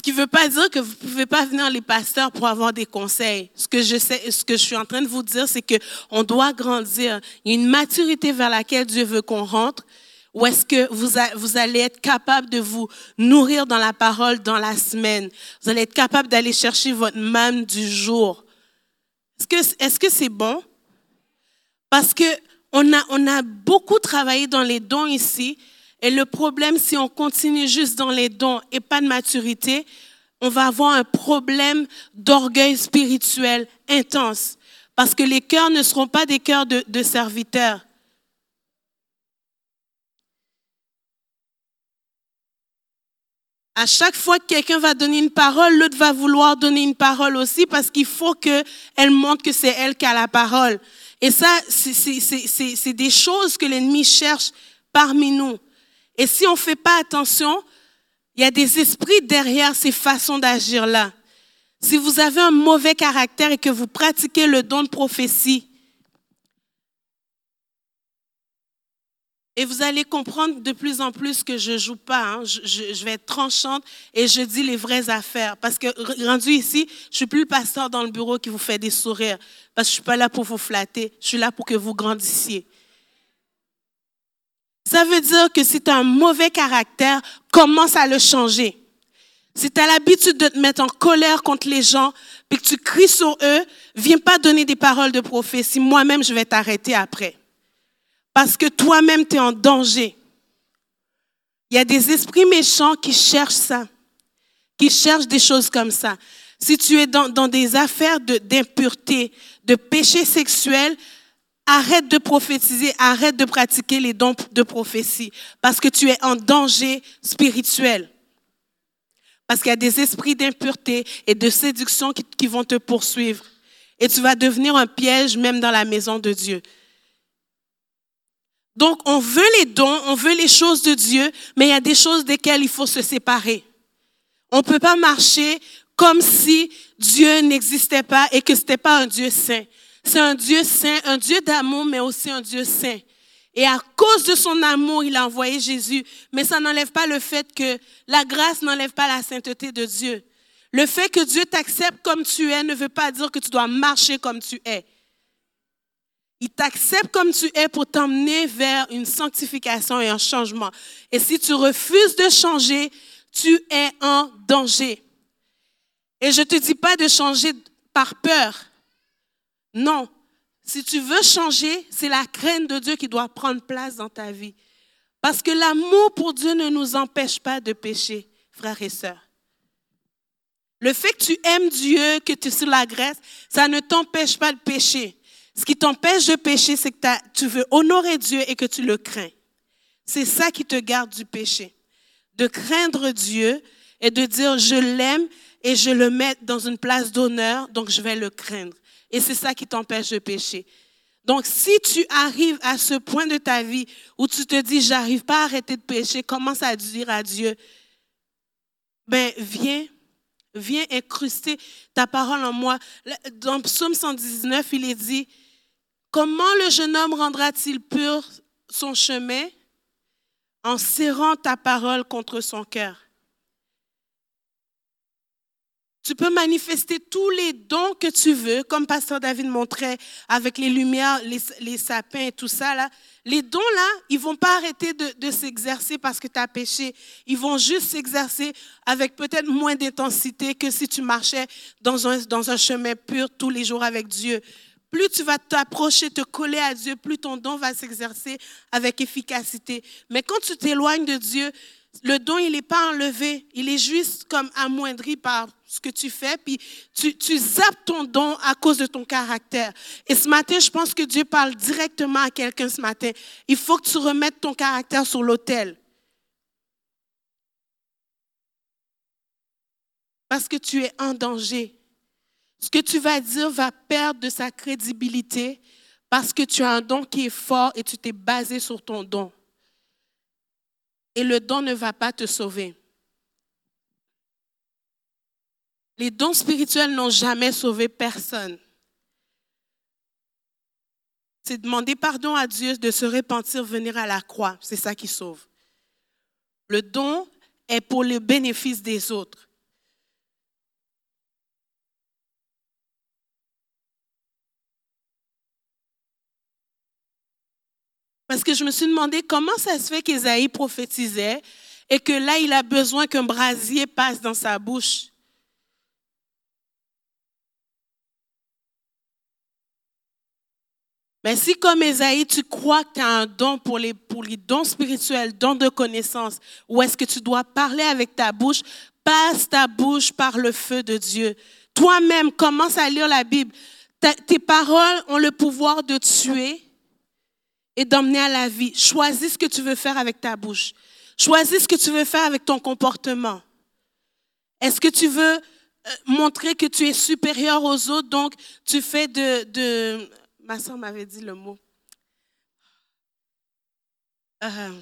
Qui ne veut pas dire que vous ne pouvez pas venir les pasteurs pour avoir des conseils. Ce que je sais, ce que je suis en train de vous dire, c'est que on doit grandir. Il y a une maturité vers laquelle Dieu veut qu'on rentre. Ou est-ce que vous, vous allez être capable de vous nourrir dans la parole dans la semaine? Vous allez être capable d'aller chercher votre manne du jour. Est-ce que, que c'est bon? Parce que on a, on a beaucoup travaillé dans les dons ici, et le problème, si on continue juste dans les dons et pas de maturité, on va avoir un problème d'orgueil spirituel intense. Parce que les cœurs ne seront pas des cœurs de, serviteurs. À chaque fois que quelqu'un va donner une parole, l'autre va vouloir donner une parole aussi parce qu'il faut qu'elle montre que c'est elle qui a la parole. Et ça, c'est des choses que l'ennemi cherche parmi nous. Et si on ne fait pas attention, il y a des esprits derrière ces façons d'agir-là. Si vous avez un mauvais caractère et que vous pratiquez le don de prophétie, Et vous allez comprendre de plus en plus que je joue pas. Hein. Je, vais être tranchante et je dis les vraies affaires. Parce que rendu ici, je suis plus le pasteur dans le bureau qui vous fait des sourires. Parce que je suis pas là pour vous flatter. Je suis là pour que vous grandissiez. Ça veut dire que si tu as un mauvais caractère, commence à le changer. Si tu as l'habitude de te mettre en colère contre les gens, puis que tu cries sur eux, viens pas donner des paroles de prophétie. Moi-même, je vais t'arrêter après. Parce que toi-même, tu es en danger. Il y a des esprits méchants qui cherchent ça, qui cherchent des choses comme ça. Si tu es dans, dans des affaires d'impureté, de, de péché sexuel, arrête de prophétiser, arrête de pratiquer les dons de prophétie, parce que tu es en danger spirituel. Parce qu'il y a des esprits d'impureté et de séduction qui, vont te poursuivre. Et tu vas devenir un piège même dans la maison de Dieu. Donc, on veut les dons, on veut les choses de Dieu, mais il y a des choses desquelles il faut se séparer. On ne peut pas marcher comme si Dieu n'existait pas et que ce n'était pas un Dieu saint. C'est un Dieu saint, un Dieu d'amour, mais aussi un Dieu saint. Et à cause de son amour, il a envoyé Jésus. Mais ça n'enlève pas le fait que la grâce n'enlève pas la sainteté de Dieu. Le fait que Dieu t'accepte comme tu es ne veut pas dire que tu dois marcher comme tu es. Il t'accepte comme tu es pour t'emmener vers une sanctification et un changement. Et si tu refuses de changer, tu es en danger. Et je ne te dis pas de changer par peur. Non. Si tu veux changer, c'est la crainte de Dieu qui doit prendre place dans ta vie. Parce que l'amour pour Dieu ne nous empêche pas de pécher, frères et sœurs. Le fait que tu aimes Dieu, que tu sur la graisse, ça ne t'empêche pas de pécher. Ce qui t'empêche de pécher, c'est que tu veux honorer Dieu et que tu le crains. C'est ça qui te garde du péché. De craindre Dieu et de dire je l'aime et je le mets dans une place d'honneur, donc je vais le craindre. Et c'est ça qui t'empêche de pécher. Donc, si tu arrives à ce point de ta vie où tu te dis, j'arrive pas à arrêter de pécher, commence à dire à Dieu, ben, viens, viens incruster ta parole en moi. Dans Psaume 119, il est dit, comment le jeune homme rendra-t-il pur son chemin en serrant ta parole contre son cœur? Tu peux manifester tous les dons que tu veux, comme Pasteur David montrait avec les lumières, les, sapins et tout ça. Là. Les dons, là, ils vont pas arrêter de, s'exercer parce que tu as péché. Ils vont juste s'exercer avec peut-être moins d'intensité que si tu marchais dans un, dans un chemin pur tous les jours avec Dieu. Plus tu vas t'approcher, te coller à Dieu, plus ton don va s'exercer avec efficacité. Mais quand tu t'éloignes de Dieu, le don, il n'est pas enlevé. Il est juste comme amoindri par ce que tu fais, puis tu, zappes ton don à cause de ton caractère. Et ce matin, je pense que Dieu parle directement à quelqu'un ce matin. Il faut que tu remettes ton caractère sur l'autel. Parce que tu es en danger. Ce que tu vas dire va perdre de sa crédibilité parce que tu as un don qui est fort et tu t'es basé sur ton don et le don ne va pas te sauver. Les dons spirituels n'ont jamais sauvé personne. C'est demander pardon à Dieu, de se repentir, venir à la croix. C'est ça qui sauve. Le don est pour le bénéfice des autres. Parce que je me suis demandé comment ça se fait qu'Ésaïe prophétisait et que là, il a besoin qu'un brasier passe dans sa bouche. Mais si comme Ésaïe, tu crois que tu un don pour les, pour les dons spirituels, dons de connaissance, où est-ce que tu dois parler avec ta bouche, passe ta bouche par le feu de Dieu. Toi-même, commence à lire la Bible. tes paroles ont le pouvoir de tuer et d'emmener à la vie. Choisis ce que tu veux faire avec ta bouche. Choisis ce que tu veux faire avec ton comportement. Est-ce que tu veux euh, montrer que tu es supérieur aux autres, donc tu fais de... de ma soeur m'avait dit le mot. Euh,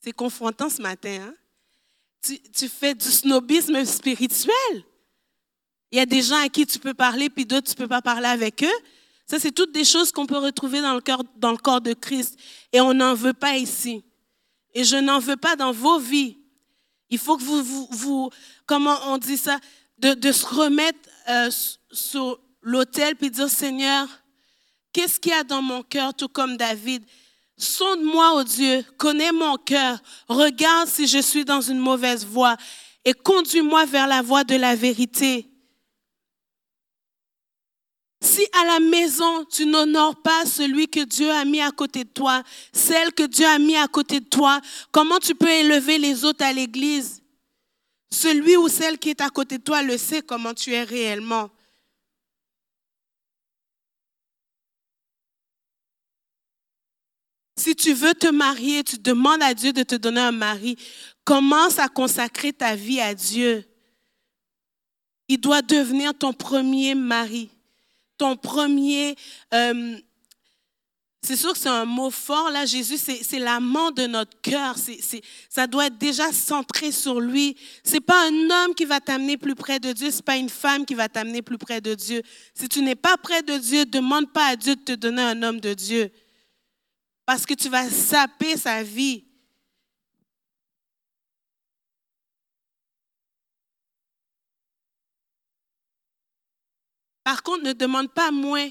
c'est confrontant ce matin. Hein? Tu, tu fais du snobisme spirituel. Il y a des gens à qui tu peux parler, puis d'autres, tu ne peux pas parler avec eux. Ça, c'est toutes des choses qu'on peut retrouver dans le, cœur, dans le corps de Christ. Et on n'en veut pas ici. Et je n'en veux pas dans vos vies. Il faut que vous, vous, vous comment on dit ça, de, se remettre euh, sur l'autel puis dire, Seigneur, qu'est-ce qu'il y a dans mon cœur, tout comme David? Sonde-moi, oh Dieu, connais mon cœur, regarde si je suis dans une mauvaise voie et conduis-moi vers la voie de la vérité. Si à la maison, tu n'honores pas celui que Dieu a mis à côté de toi, celle que Dieu a mis à côté de toi, comment tu peux élever les autres à l'église? Celui ou celle qui est à côté de toi le sait comment tu es réellement. Si tu veux te marier, tu demandes à Dieu de te donner un mari, commence à consacrer ta vie à Dieu. Il doit devenir ton premier mari, ton premier... Euh, c'est sûr que c'est un mot fort, là, Jésus, c'est l'amant de notre cœur. ça doit être déjà centré sur lui. C'est pas un homme qui va t'amener plus près de Dieu, c'est pas une femme qui va t'amener plus près de Dieu. Si tu n'es pas près de Dieu, demande pas à Dieu de te donner un homme de Dieu parce que tu vas saper sa vie. Par contre, ne demande pas moins.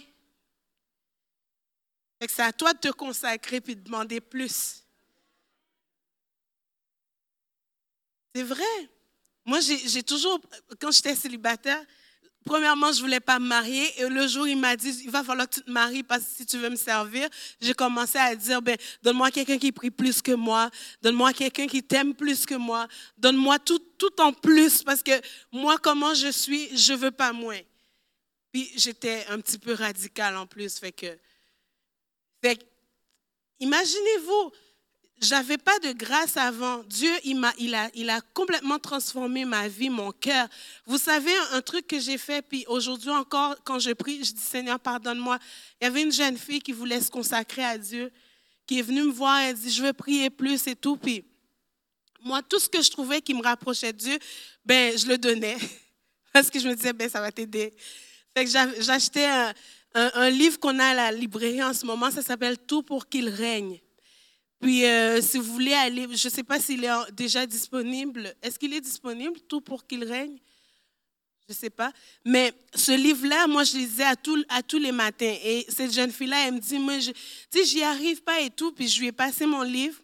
C'est à toi de te consacrer puis de demander plus. C'est vrai. Moi, j'ai toujours, quand j'étais célibataire, Premièrement, je voulais pas me marier et le jour il m'a dit il va falloir que tu te maries parce que si tu veux me servir, j'ai commencé à dire ben donne-moi quelqu'un qui prie plus que moi, donne-moi quelqu'un qui t'aime plus que moi, donne-moi tout tout en plus parce que moi comment je suis, je veux pas moins. Puis j'étais un petit peu radicale en plus fait que fait imaginez-vous j'avais pas de grâce avant. Dieu, il, m'a, il, a, il a complètement transformé ma vie, mon cœur. Vous savez, un truc que j'ai fait, puis aujourd'hui encore, quand je prie, je dis Seigneur, pardonne-moi. Il y avait une jeune fille qui voulait se consacrer à Dieu, qui est venue me voir, elle dit, je veux prier plus et tout. Puis moi, tout ce que je trouvais qui me rapprochait de Dieu, ben, je le donnais. <laughs> Parce que je me disais, ben, ça va t'aider. J'achetais un, livre qu'on a à la librairie en ce moment, ça s'appelle Tout pour qu'il règne. Puis, euh, si vous voulez aller, je ne sais pas s'il est déjà disponible. Est-ce qu'il est disponible, tout pour qu'il règne? Je ne sais pas. Mais ce livre-là, moi, je lisais à, à tous les matins. Et cette jeune fille-là, elle me dit, moi, je, tu sais, j'y arrive pas et tout. Puis, je lui ai passé mon livre.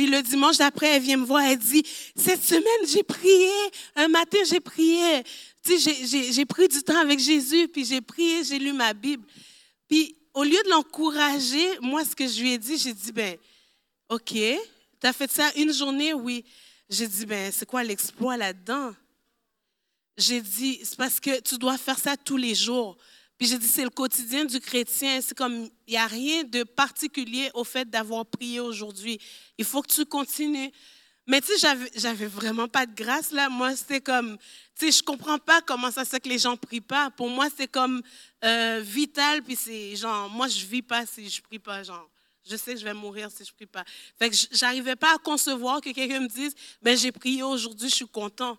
Puis, le dimanche d'après, elle vient me voir. Elle dit, cette semaine, j'ai prié. Un matin, j'ai prié. Tu sais, j'ai pris du temps avec Jésus. Puis, j'ai prié, j'ai lu ma Bible. Puis, au lieu de l'encourager, moi, ce que je lui ai dit, j'ai dit, ben, OK, tu as fait ça une journée, oui. J'ai dit, ben, c'est quoi l'exploit là-dedans? J'ai dit, c'est parce que tu dois faire ça tous les jours. Puis j'ai dit, c'est le quotidien du chrétien. C'est comme, il n'y a rien de particulier au fait d'avoir prié aujourd'hui. Il faut que tu continues. Mais tu sais, j'avais vraiment pas de grâce là. Moi, c'était comme, tu sais, je comprends pas comment ça se fait que les gens prient pas. Pour moi, c'est comme euh, vital. Puis c'est genre, moi, je vis pas si je prie pas, genre. Je sais que je vais mourir si je prie pas. Fait que j'arrivais pas à concevoir que quelqu'un me dise, ben j'ai prié aujourd'hui, je suis content.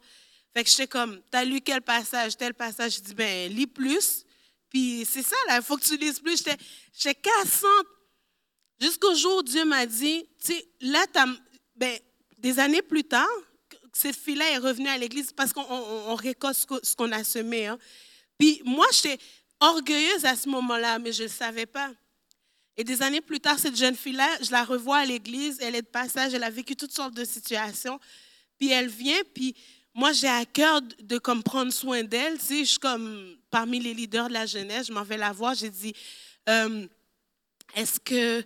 Fait que j'étais comme, tu as lu quel passage, tel passage. Je dis, ben lis plus. Puis c'est ça, là, il faut que tu lises plus. J'étais cassante. Jusqu'au jour où Dieu m'a dit, tu sais, là, ben, des années plus tard, cette fille-là est revenue à l'église parce qu'on récolte ce qu'on a semé. Hein. Puis moi, j'étais orgueilleuse à ce moment-là, mais je ne le savais pas. Et des années plus tard, cette jeune fille-là, je la revois à l'église, elle est de passage, elle a vécu toutes sortes de situations. Puis elle vient, puis moi, j'ai à cœur de, comme prendre soin d'elle. Tu sais, je suis comme parmi les leaders de la jeunesse, je m'en vais la voir, j'ai dit, euh, est-ce que,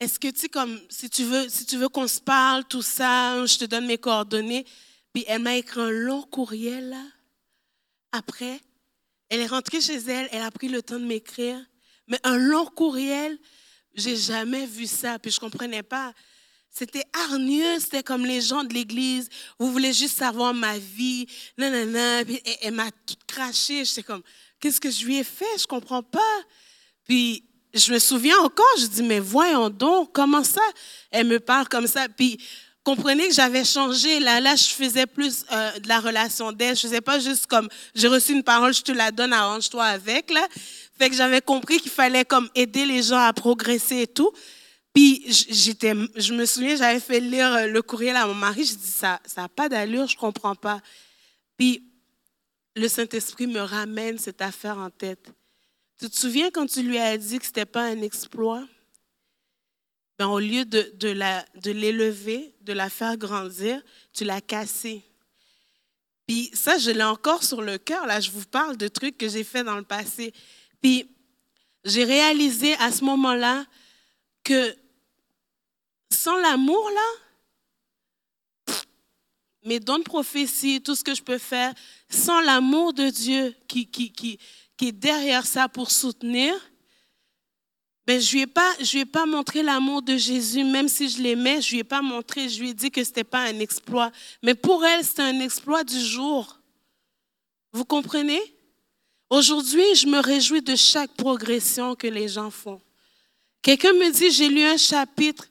est-ce que, tu comme, si tu veux, si tu veux qu'on se parle, tout ça, je te donne mes coordonnées. Puis elle m'a écrit un long courriel. Après, elle est rentrée chez elle, elle a pris le temps de m'écrire. Mais un long courriel, j'ai jamais vu ça, puis je comprenais pas. C'était hargneux, c'était comme les gens de l'église. Vous voulez juste savoir ma vie, nanana. Puis elle, m'a tout craché. J'étais comme, qu'est-ce que je lui ai fait? Je comprends pas. Puis je me souviens encore, je dis, mais voyons donc, comment ça? Elle me parle comme ça. Puis comprenez que j'avais changé. Là, là, je faisais plus euh, de la relation d'aide. Je faisais pas juste comme, j'ai reçu une parole, je te la donne, arrange-toi avec. Là. Fait que j'avais compris qu'il fallait comme aider les gens à progresser et tout. Puis j'étais, je me souviens, j'avais fait lire euh, le courriel à mon mari. Je dis ça, ça n'a pas d'allure, je comprends pas. Puis le Saint-Esprit me ramène cette affaire en tête. Tu te souviens quand tu lui as dit que c'était pas un exploit? Ben, au lieu de, de, la, de l'élever, de la faire grandir, tu l'as cassée. Puis ça, je l'ai encore sur le cœur. Là, je vous parle de trucs que j'ai fait dans le passé. Puis j'ai réalisé à ce moment-là que sans l'amour, là, mes dons de prophétie, tout ce que je peux faire, sans l'amour de Dieu qui, qui, qui, qui est derrière ça pour soutenir, ben, je ne lui, lui ai pas montré l'amour de Jésus, même si je l'aimais, je ne lui ai pas montré, je lui ai dit que ce n'était pas un exploit. Mais pour elle, c'était un exploit du jour. Vous comprenez? Aujourd'hui, je me réjouis de chaque progression que les gens font. Quelqu'un me dit, j'ai lu un chapitre.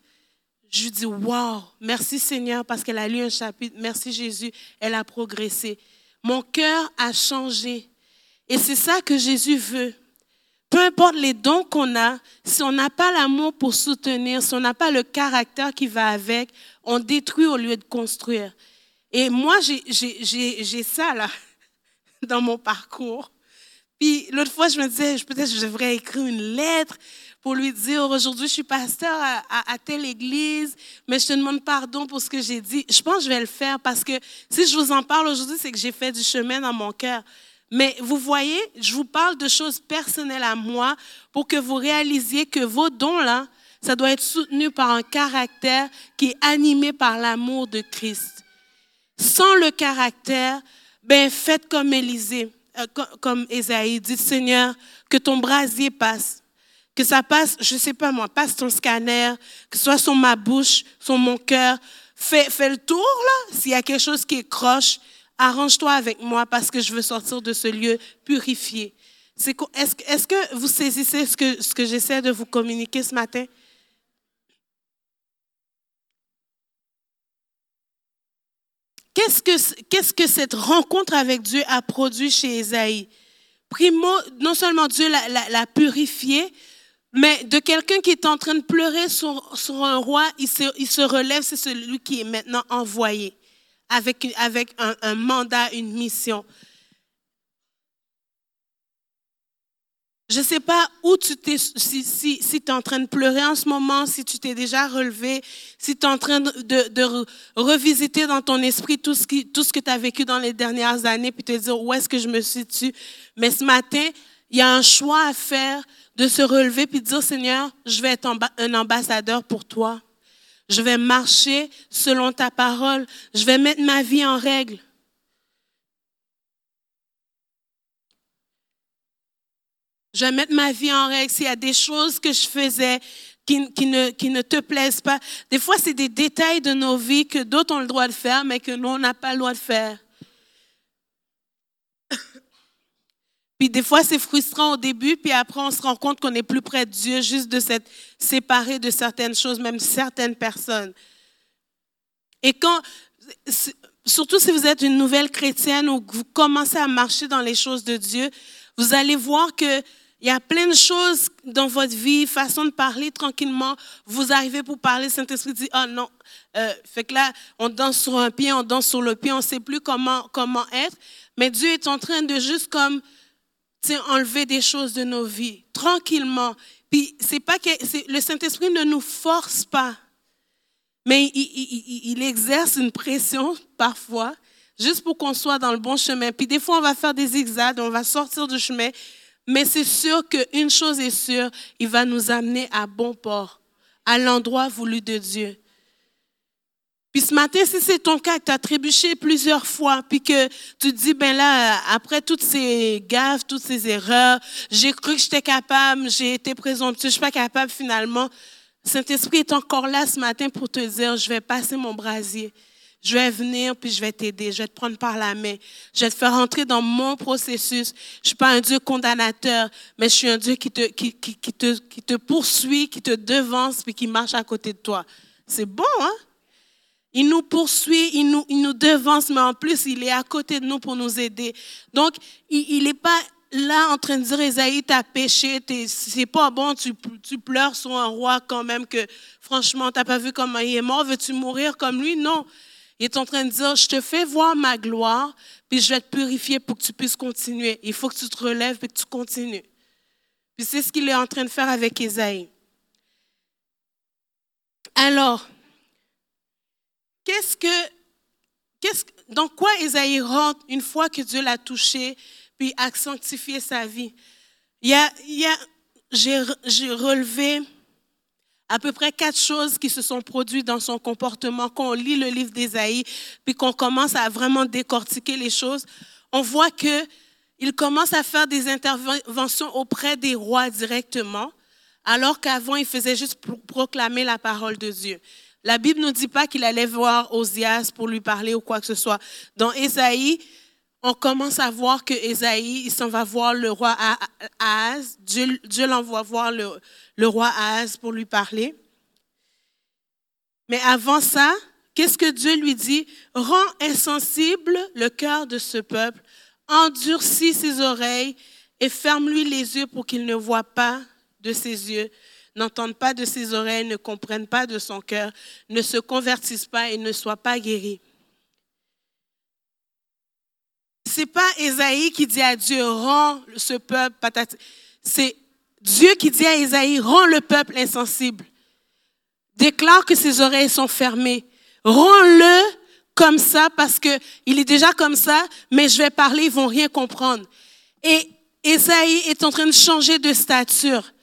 Je dis, wow, merci Seigneur parce qu'elle a lu un chapitre. Merci Jésus, elle a progressé. Mon cœur a changé. Et c'est ça que Jésus veut. Peu importe les dons qu'on a, si on n'a pas l'amour pour soutenir, si on n'a pas le caractère qui va avec, on détruit au lieu de construire. Et moi, j'ai ça là, <laughs> dans mon parcours. Puis l'autre fois, je me disais, peut-être je devrais écrire une lettre pour lui dire, aujourd'hui, je suis pasteur à, telle église, mais je te demande pardon pour ce que j'ai dit. Je pense que je vais le faire parce que si je vous en parle aujourd'hui, c'est que j'ai fait du chemin dans mon cœur. Mais vous voyez, je vous parle de choses personnelles à moi pour que vous réalisiez que vos dons-là, ça doit être soutenu par un caractère qui est animé par l'amour de Christ. Sans le caractère, ben faites comme Élisée, euh, comme Ésaïe, dites Seigneur, que ton brasier passe, que ça passe, je sais pas moi, passe ton scanner, que ce soit sur ma bouche, sur mon cœur, fais, fais le tour là, s'il y a quelque chose qui est croche, arrange-toi avec moi parce que je veux sortir de ce lieu purifié. Est-ce est que vous saisissez ce que, ce que j'essaie de vous communiquer ce matin? Qu'est-ce que, qu'est-ce que cette rencontre avec Dieu a produit chez Esaïe? Primo, non seulement Dieu l'a, purifié, mais de quelqu'un qui est en train de pleurer sur, sur un roi, il se, il se relève, c'est celui qui est maintenant envoyé avec, avec un, mandat, une mission. Je ne sais pas où tu t'es, si, si, si tu es en train de pleurer en ce moment, si tu t'es déjà relevé, si tu es en train de, de, revisiter dans ton esprit tout ce, qui, tout ce que tu as vécu dans les dernières années, puis te dire où est-ce que je me situe? Mais ce matin, il y a un choix à faire de se relever puis de dire, Seigneur, je vais être un ambassadeur pour toi. Je vais marcher selon ta parole. Je vais mettre ma vie en règle. Je vais mettre ma vie en règle. S'il y a des choses que je faisais qui, ne, qui ne te plaisent pas, des fois, c'est des détails de nos vies que d'autres ont le droit de faire, mais que nous, on n'a pas le droit de faire. Puis des fois, c'est frustrant au début, puis après, on se rend compte qu'on est plus près de Dieu, juste de s'être séparé de certaines choses, même certaines personnes. Et quand, surtout si vous êtes une nouvelle chrétienne ou que vous commencez à marcher dans les choses de Dieu, vous allez voir que il y a plein de choses dans votre vie, façon de parler tranquillement. Vous arrivez pour parler, Saint-Esprit dit, oh non. Euh, fait que là, on danse sur un pied, on danse sur le pied, on ne sait plus comment, comment être. Mais Dieu est en train de juste comme enlever des choses de nos vies tranquillement. Puis c'est pas que le Saint-Esprit ne nous force pas, mais il, exerce une pression parfois juste pour qu'on soit dans le bon chemin. Puis des fois on va faire des zigzags, on va sortir du chemin, mais c'est sûr qu'une chose est sûre, il va nous amener à bon port, à l'endroit voulu de Dieu. Puis ce matin, si c'est ton cas, que tu as trébuché plusieurs fois, puis que tu te dis, ben là, après toutes ces gaffes, toutes ces erreurs, j'ai cru que j'étais capable, j'ai été présomptueux, je suis pas capable finalement. Saint-Esprit est encore là ce matin pour te dire, je vais passer mon brasier. Je vais venir, puis je vais t'aider, je vais te prendre par la main, je vais te faire entrer dans mon processus. Je suis pas un Dieu condamnateur, mais je suis un Dieu qui te, qui, qui, qui te, qui te poursuit, qui te devance, puis qui marche à côté de toi. C'est bon, hein? Il nous poursuit, il nous, il nous devance, mais en plus, il est à côté de nous pour nous aider. Donc, il n'est pas là en train de dire, Esaïe, t'as péché, c'est pas bon, tu, tu, pleures sur un roi quand même que, franchement, t'as pas vu comment il est mort, veux-tu mourir comme lui? Non. Il est en train de dire, je te fais voir ma gloire, puis je vais te purifier pour que tu puisses continuer. Il faut que tu te relèves et que tu continues. Puis c'est ce qu'il est en train de faire avec Esaïe. Alors, qu'est-ce que, qu'est-ce dans quoi Esaïe rentre une fois que Dieu l'a touché, puis a sanctifié sa vie? Il y a, il y a, j'ai relevé à peu près quatre choses qui se sont produites dans son comportement. Quand on lit le livre d'Ésaïe, puis qu'on commence à vraiment décortiquer les choses, on voit que il commence à faire des interventions auprès des rois directement, alors qu'avant, il faisait juste proclamer la parole de Dieu. La Bible ne dit pas qu'il allait voir Osias pour lui parler ou quoi que ce soit. Dans Ésaïe, on commence à voir que Ésaïe, il s'en va voir le roi Ahaz. Dieu, Dieu l'envoie voir le, le roi Ahaz pour lui parler. Mais avant ça, qu'est-ce que Dieu lui dit? Rends insensible le cœur de ce peuple, endurcis ses oreilles et ferme-lui les yeux pour qu'il ne voie pas de ses yeux, n'entende pas de ses oreilles, ne comprenne pas de son cœur, ne se convertisse pas et ne soit pas guéri. C'est pas Esaïe qui dit à Dieu, rends ce peuple patate. C'est Dieu qui dit à Esaïe, rends le peuple insensible. Déclare que ses oreilles sont fermées. Rends-le comme ça parce que il est déjà comme ça, mais je vais parler, ils vont rien comprendre. Et Esaïe est en train de changer de stature.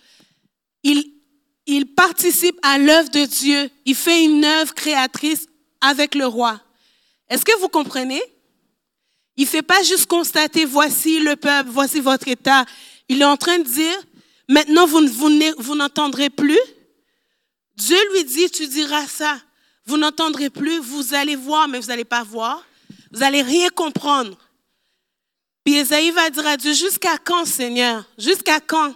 Il, il participe à l'œuvre de Dieu. Il fait une œuvre créatrice avec le roi. Est-ce que vous comprenez? Il fait pas juste constater, voici le peuple, voici votre état. Il est en train de dire, maintenant vous n'entendrez plus. Dieu lui dit, tu diras ça. Vous n'entendrez plus, vous allez voir, mais vous n'allez pas voir. Vous n'allez rien comprendre. Puis Esaïe va dire à Dieu, jusqu'à quand, Seigneur? Jusqu'à quand?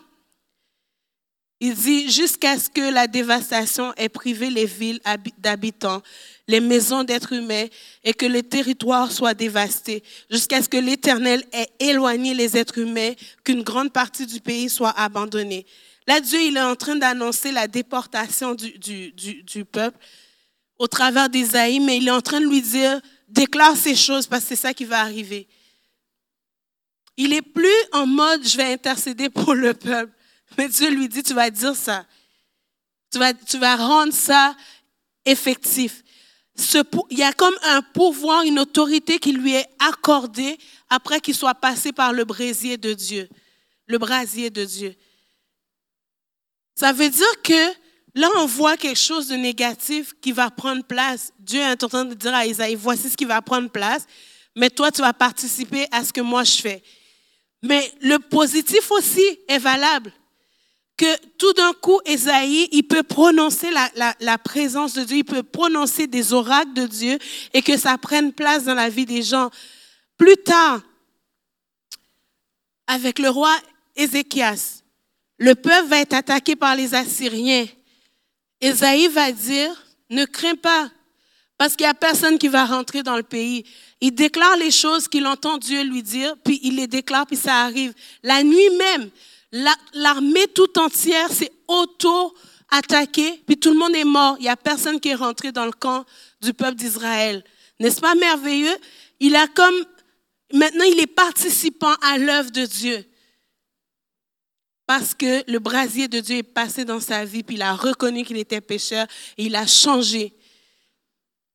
Il dit, jusqu'à ce que la dévastation ait privé les villes d'habitants, les maisons d'êtres humains et que le territoire soit dévasté, jusqu'à ce que l'Éternel ait éloigné les êtres humains, qu'une grande partie du pays soit abandonnée. Là, Dieu, il est en train d'annoncer la déportation du, du, peuple au travers d'Ésaïe, mais il est en train de lui dire, déclare ces choses parce que c'est ça qui va arriver. Il est plus en mode, je vais intercéder pour le peuple. Mais Dieu lui dit, tu vas dire ça. Tu vas, tu vas rendre ça effectif. Il y a comme un pouvoir, une autorité qui lui est accordée après qu'il soit passé par le brasier de Dieu. Le brasier de Dieu. Ça veut dire que Là, on voit quelque chose de négatif qui va prendre place. Dieu est en train de dire à Isaïe, voici ce qui va prendre place, mais toi, tu vas participer à ce que moi je fais. Mais le positif aussi est valable. Que tout d'un coup, Isaïe, il peut prononcer la, la, présence de Dieu, il peut prononcer des oracles de Dieu et que ça prenne place dans la vie des gens. Plus tard, avec le roi Ézéchias, le peuple va être attaqué par les Assyriens. Esaïe va dire, ne crains pas, parce qu'il n'y a personne qui va rentrer dans le pays. Il déclare les choses qu'il entend Dieu lui dire, puis il les déclare, puis ça arrive. La nuit même, l'armée tout entière s'est auto-attaquée, puis tout le monde est mort. Il n'y a personne qui est rentré dans le camp du peuple d'Israël. N'est-ce pas merveilleux? Il a comme, maintenant il est participant à l'œuvre de Dieu parce que le brasier de Dieu est passé dans sa vie, puis il a reconnu qu'il était pécheur et il a changé.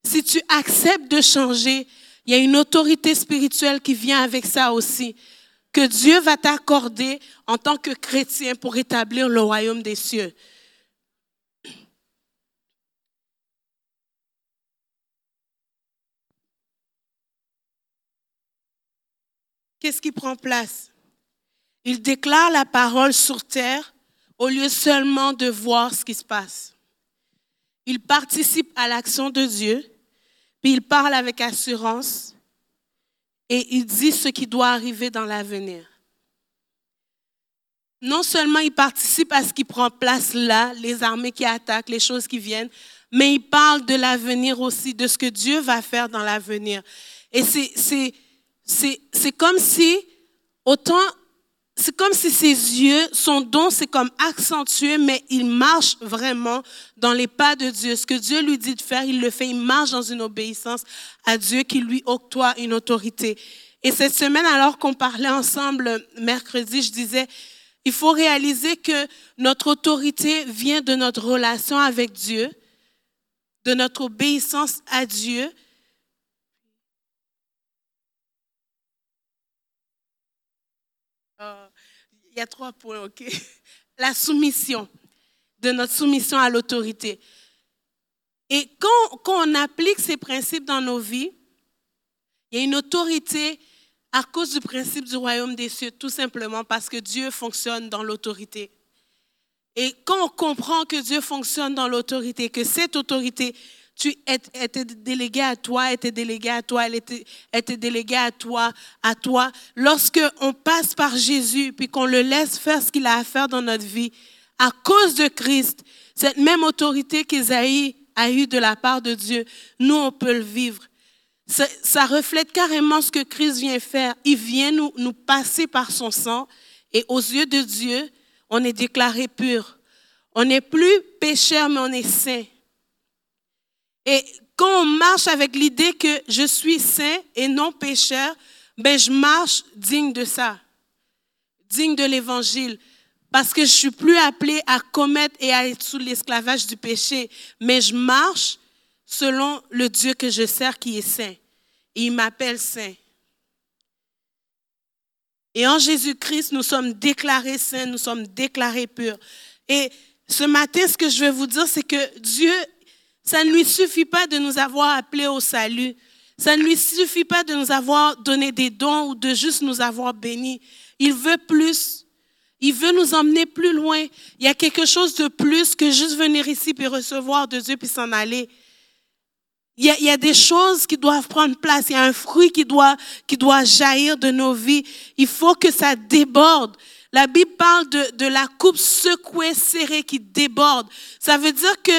Si tu acceptes de changer, il y a une autorité spirituelle qui vient avec ça aussi, que Dieu va t'accorder en tant que chrétien pour établir le royaume des cieux. Qu'est-ce qui prend place? Il déclare la parole sur terre au lieu seulement de voir ce qui se passe. Il participe à l'action de Dieu, puis il parle avec assurance et il dit ce qui doit arriver dans l'avenir. Non seulement il participe à ce qui prend place là, les armées qui attaquent, les choses qui viennent, mais il parle de l'avenir aussi, de ce que Dieu va faire dans l'avenir. Et c'est comme si, autant c'est comme si ses yeux, son don, c'est comme accentué, mais il marche vraiment dans les pas de Dieu. Ce que Dieu lui dit de faire, il le fait. Il marche dans une obéissance à Dieu qui lui octroie une autorité. Et cette semaine, alors qu'on parlait ensemble mercredi, je disais, il faut réaliser que notre autorité vient de notre relation avec Dieu, de notre obéissance à Dieu, Oh, il y a trois points, OK? <laughs> La soumission, de notre soumission à l'autorité. Et quand, quand on applique ces principes dans nos vies, il y a une autorité à cause du principe du royaume des cieux, tout simplement parce que Dieu fonctionne dans l'autorité. Et quand on comprend que Dieu fonctionne dans l'autorité, que cette autorité tu étais délégué à toi, était délégué à toi, elle était, déléguée à toi, à toi. Lorsque on passe par Jésus, puis qu'on le laisse faire ce qu'il a à faire dans notre vie, à cause de Christ, cette même autorité qu'Isaïe a eue de la part de Dieu, nous, on peut le vivre. Ça, ça, reflète carrément ce que Christ vient faire. Il vient nous, nous passer par son sang, et aux yeux de Dieu, on est déclaré pur. On n'est plus pécheur, mais on est saint. Et quand on marche avec l'idée que je suis saint et non pécheur, ben je marche digne de ça, digne de l'évangile, parce que je suis plus appelé à commettre et à être sous l'esclavage du péché, mais je marche selon le Dieu que je sers qui est saint. Et il m'appelle saint. Et en Jésus-Christ, nous sommes déclarés saints, nous sommes déclarés purs. Et ce matin, ce que je veux vous dire, c'est que Dieu ça ne lui suffit pas de nous avoir appelés au salut. Ça ne lui suffit pas de nous avoir donné des dons ou de juste nous avoir bénis. Il veut plus. Il veut nous emmener plus loin. Il y a quelque chose de plus que juste venir ici puis recevoir de Dieu puis s'en aller. Il y, a, il y, a, des choses qui doivent prendre place. Il y a un fruit qui doit, qui doit jaillir de nos vies. Il faut que ça déborde. La Bible parle de, de la coupe secouée, serrée qui déborde. Ça veut dire que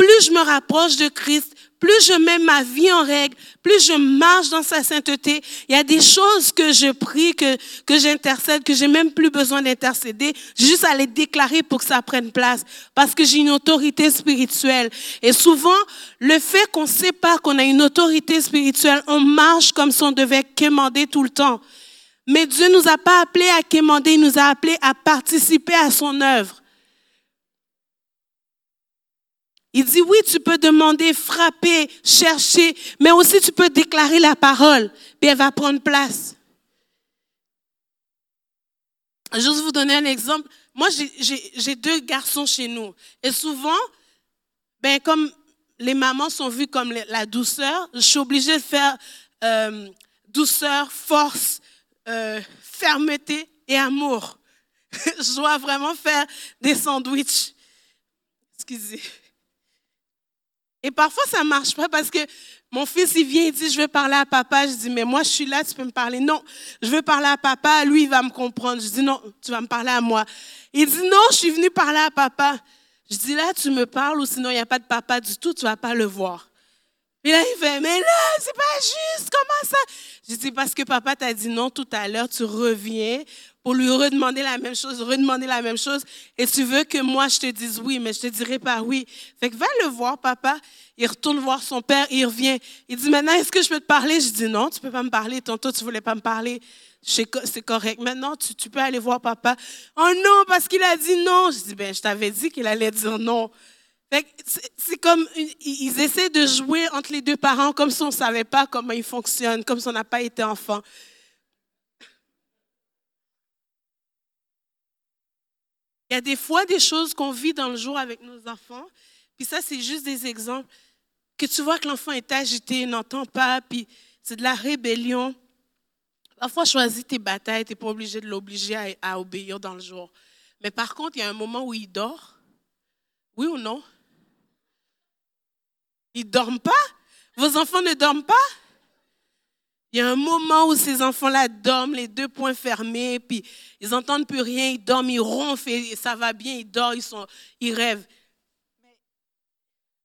plus je me rapproche de Christ, plus je mets ma vie en règle, plus je marche dans sa sainteté, il y a des choses que je prie, que, que j'intercède, que j'ai même plus besoin d'intercéder, juste à les déclarer pour que ça prenne place, parce que j'ai une autorité spirituelle. Et souvent, le fait qu'on pas qu'on a une autorité spirituelle, on marche comme si on devait quémander tout le temps. Mais Dieu nous a pas appelés à quémander, il nous a appelés à participer à son œuvre. Il dit oui, tu peux demander, frapper, chercher, mais aussi tu peux déclarer la parole, puis elle va prendre place. Juste vous donner un exemple. Moi, j'ai deux garçons chez nous. Et souvent, ben, comme les mamans sont vues comme la douceur, je suis obligée de faire euh, douceur, force, euh, fermeté et amour. <laughs> je dois vraiment faire des sandwichs. Excusez. Et parfois, ça ne marche pas parce que mon fils, il vient, il dit, je veux parler à papa. Je dis, mais moi, je suis là, tu peux me parler. Non, je veux parler à papa, lui, il va me comprendre. Je dis, non, tu vas me parler à moi. Il dit, non, je suis venu parler à papa. Je dis, là, tu me parles ou sinon, il n'y a pas de papa du tout, tu ne vas pas le voir. Et là, il fait, mais là, c'est pas juste, comment ça? Je dis, parce que papa t'a dit non tout à l'heure, tu reviens pour lui redemander la même chose, redemander la même chose, et tu veux que moi je te dise oui, mais je te dirai pas oui. Fait que va le voir, papa. Il retourne voir son père, il revient. Il dit maintenant, est-ce que je peux te parler? Je dis non, tu peux pas me parler. Tantôt, tu voulais pas me parler. C'est correct. Maintenant, tu, peux aller voir papa. Oh non, parce qu'il a dit non. Je dis, ben, je t'avais dit qu'il allait dire non. C'est comme, ils essaient de jouer entre les deux parents comme si on ne savait pas comment ils fonctionnent, comme si on n'a pas été enfant. Il y a des fois des choses qu'on vit dans le jour avec nos enfants, puis ça, c'est juste des exemples, que tu vois que l'enfant est agité, n'entend pas, puis c'est de la rébellion. Parfois, choisis tes batailles, tu n'es pas obligé de l'obliger à, obéir dans le jour. Mais par contre, il y a un moment où il dort. Oui ou non? Ils ne dorment pas? Vos enfants ne dorment pas? Il y a un moment où ces enfants-là dorment, les deux poings fermés, puis ils n'entendent plus rien, ils dorment, ils ronflent, et ça va bien, ils dorment, ils, sont, ils rêvent.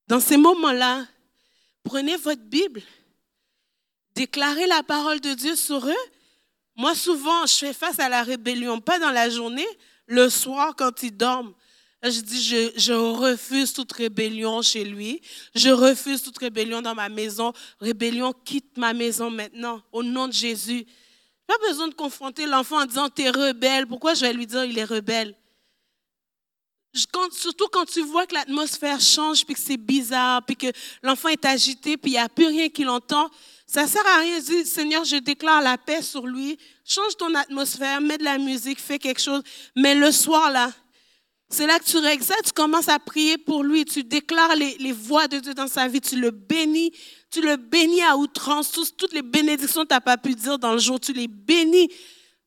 Dans ces moments-là, prenez votre Bible, déclarez la parole de Dieu sur eux. Moi, souvent, je fais face à la rébellion, pas dans la journée, le soir quand ils dorment. Je dis, je, refuse toute rébellion chez lui. Je refuse toute rébellion dans ma maison. Rébellion, quitte ma maison maintenant, au nom de Jésus. Pas besoin de confronter l'enfant en disant, t'es rebelle. Pourquoi je vais lui dire, il est rebelle? surtout quand tu vois que l'atmosphère change, puis que c'est bizarre, puis que l'enfant est agité, puis il n'y a plus rien qu'il entend, Ça sert à rien. Dis, Seigneur, je déclare la paix sur lui. Change ton atmosphère, mets de la musique, fais quelque chose. Mais le soir, là, c'est là que tu ça, tu commences à prier pour lui, tu déclares les, les voix de Dieu dans sa vie, tu le bénis, tu le bénis à outrance, toutes les bénédictions que tu n'as pas pu dire dans le jour, tu les bénis.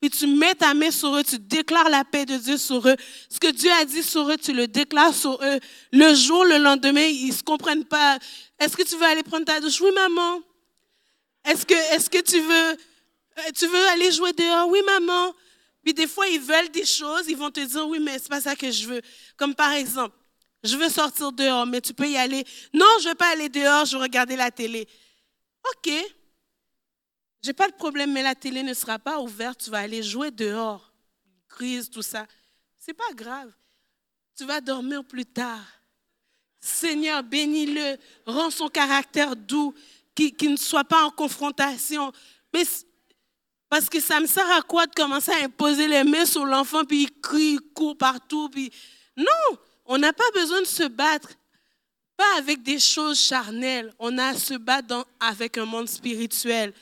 Puis tu mets ta main sur eux, tu déclares la paix de Dieu sur eux. Ce que Dieu a dit sur eux, tu le déclares sur eux. Le jour, le lendemain, ils ne se comprennent pas. Est-ce que tu veux aller prendre ta douche? Oui, maman. Est-ce que, est-ce que tu veux, euh, tu veux aller jouer dehors? Oui, maman. Puis des fois, ils veulent des choses, ils vont te dire, oui, mais c'est pas ça que je veux. Comme par exemple, je veux sortir dehors, mais tu peux y aller. Non, je veux pas aller dehors, je veux regarder la télé. OK. J'ai pas de problème, mais la télé ne sera pas ouverte, tu vas aller jouer dehors. Crise, tout ça. C'est pas grave. Tu vas dormir plus tard. Seigneur, bénis-le, rends son caractère doux, qu'il ne soit pas en confrontation. Mais parce que ça me sert à quoi de commencer à imposer les mains sur l'enfant, puis il crie, il court partout. Puis... Non, on n'a pas besoin de se battre. Pas avec des choses charnelles. On a à se battre avec un monde spirituel.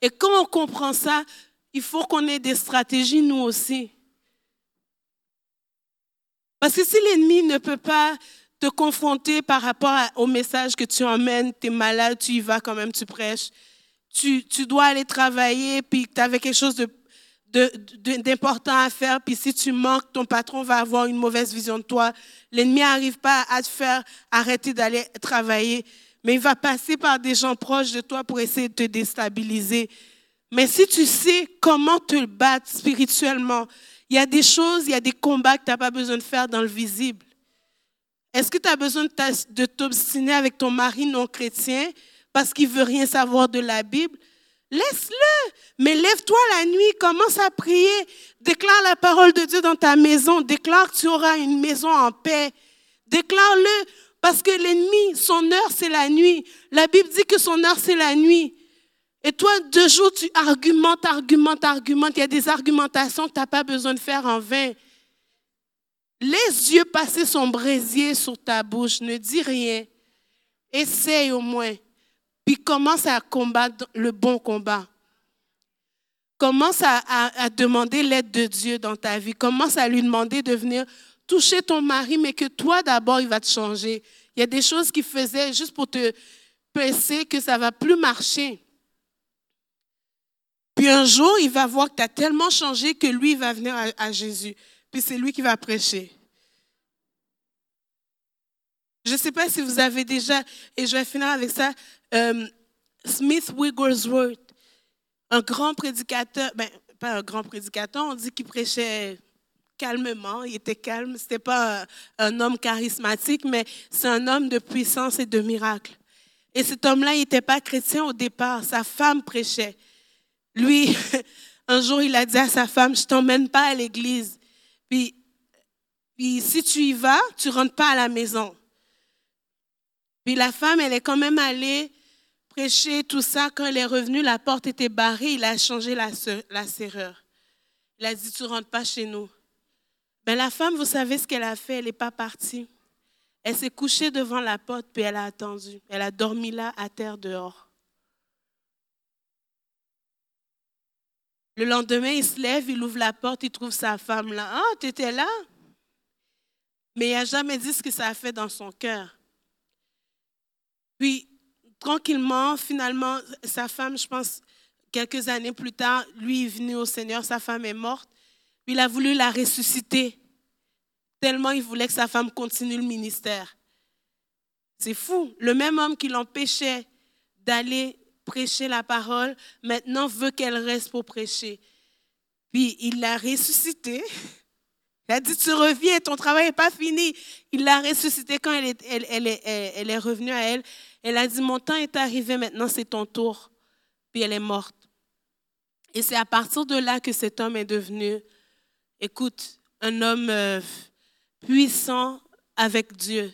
Et quand on comprend ça, il faut qu'on ait des stratégies, nous aussi. Parce que si l'ennemi ne peut pas te confronter par rapport au message que tu emmènes, tu es malade, tu y vas quand même, tu prêches, tu, tu dois aller travailler, puis tu avais quelque chose de, d'important à faire, puis si tu manques, ton patron va avoir une mauvaise vision de toi. L'ennemi n'arrive pas à te faire arrêter d'aller travailler, mais il va passer par des gens proches de toi pour essayer de te déstabiliser. Mais si tu sais comment te battre spirituellement, il y a des choses, il y a des combats que tu n'as pas besoin de faire dans le visible. Est-ce que tu as besoin de t'obstiner avec ton mari non chrétien parce qu'il veut rien savoir de la Bible, laisse-le. Mais lève-toi la nuit, commence à prier, déclare la parole de Dieu dans ta maison, déclare que tu auras une maison en paix. Déclare-le parce que l'ennemi, son heure, c'est la nuit. La Bible dit que son heure, c'est la nuit. Et toi, deux jours, tu argumentes, argumentes, argumentes. Il y a des argumentations que tu n'as pas besoin de faire en vain. Laisse Dieu passer son brésier sur ta bouche. Ne dis rien. Essaye au moins. Puis commence à combattre le bon combat. Commence à, demander l'aide de Dieu dans ta vie. Commence à lui demander de venir toucher ton mari, mais que toi d'abord, il va te changer. Il y a des choses qu'il faisait juste pour te penser que ça va plus marcher. Puis un jour, il va voir que tu as tellement changé que lui, il va venir à Jésus. Puis c'est lui qui va prêcher. Je ne sais pas si vous avez déjà, et je vais finir avec ça, euh, Smith Wigglesworth, un grand prédicateur, ben, pas un grand prédicateur, on dit qu'il prêchait calmement, il était calme, ce n'était pas un, homme charismatique, mais c'est un homme de puissance et de miracle. Et cet homme-là, il n'était pas chrétien au départ, sa femme prêchait. Lui, <laughs> un jour, il a dit à sa femme, je ne t'emmène pas à l'église. Puis, puis si tu y vas, tu ne rentres pas à la maison. Puis la femme, elle est quand même allée prêcher tout ça. Quand elle est revenue, la porte était barrée. Il a changé la, la serrure. Il a dit, tu rentres pas chez nous. Ben, la femme, vous savez ce qu'elle a fait? Elle n'est pas partie. Elle s'est couchée devant la porte, puis elle a attendu. Elle a dormi là, à terre dehors. Le lendemain, il se lève, il ouvre la porte, il trouve sa femme là. Ah, tu étais là? Mais il n'a jamais dit ce que ça a fait dans son cœur. Puis, tranquillement, finalement, sa femme, je pense, quelques années plus tard, lui est venu au Seigneur, sa femme est morte. Il a voulu la ressusciter, tellement il voulait que sa femme continue le ministère. C'est fou. Le même homme qui l'empêchait d'aller prêcher la parole, maintenant veut qu'elle reste pour prêcher. Puis il l'a ressuscitée. Il a dit, tu reviens, ton travail n'est pas fini. Il l'a ressuscité quand elle, est, elle est revenue à elle. Elle a dit, mon temps est arrivé, maintenant c'est ton tour. Puis elle est morte. Et c'est à partir de là que cet homme est devenu, écoute, un homme euh, puissant avec Dieu.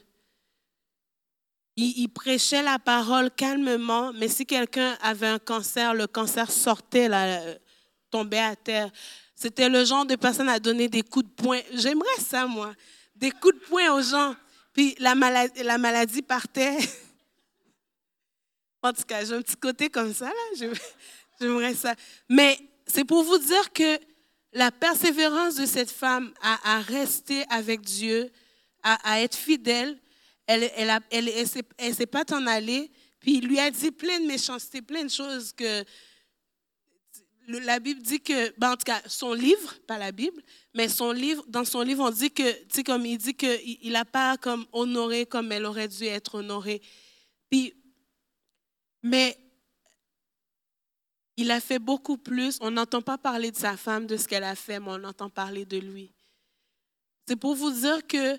Il, prêchait la parole calmement, mais si quelqu'un avait un cancer, le cancer sortait, là, euh, tombait à terre. C'était le genre de personne à donner des coups de poing. J'aimerais ça, moi. Des coups de poing aux gens. Puis la maladie, la maladie partait. <laughs> En tout cas, j'ai un petit côté comme ça, là. <laughs> J'aimerais ça. Mais c'est pour vous dire que la persévérance de cette femme à, rester avec Dieu, à, être fidèle, elle elle, elle, elle, s'est pas en aller. Puis il lui a dit plein de méchanceté, plein de choses que la Bible dit que, ben en tout cas, son livre, pas la Bible, mais son livre, dans son livre, on dit que, tu sais, comme il dit qu'il n'a pas comme honoré comme elle aurait dû être honorée. Puis, mais il a fait beaucoup plus. On n'entend pas parler de sa femme, de ce qu'elle a fait, mais on entend parler de lui. C'est pour vous dire que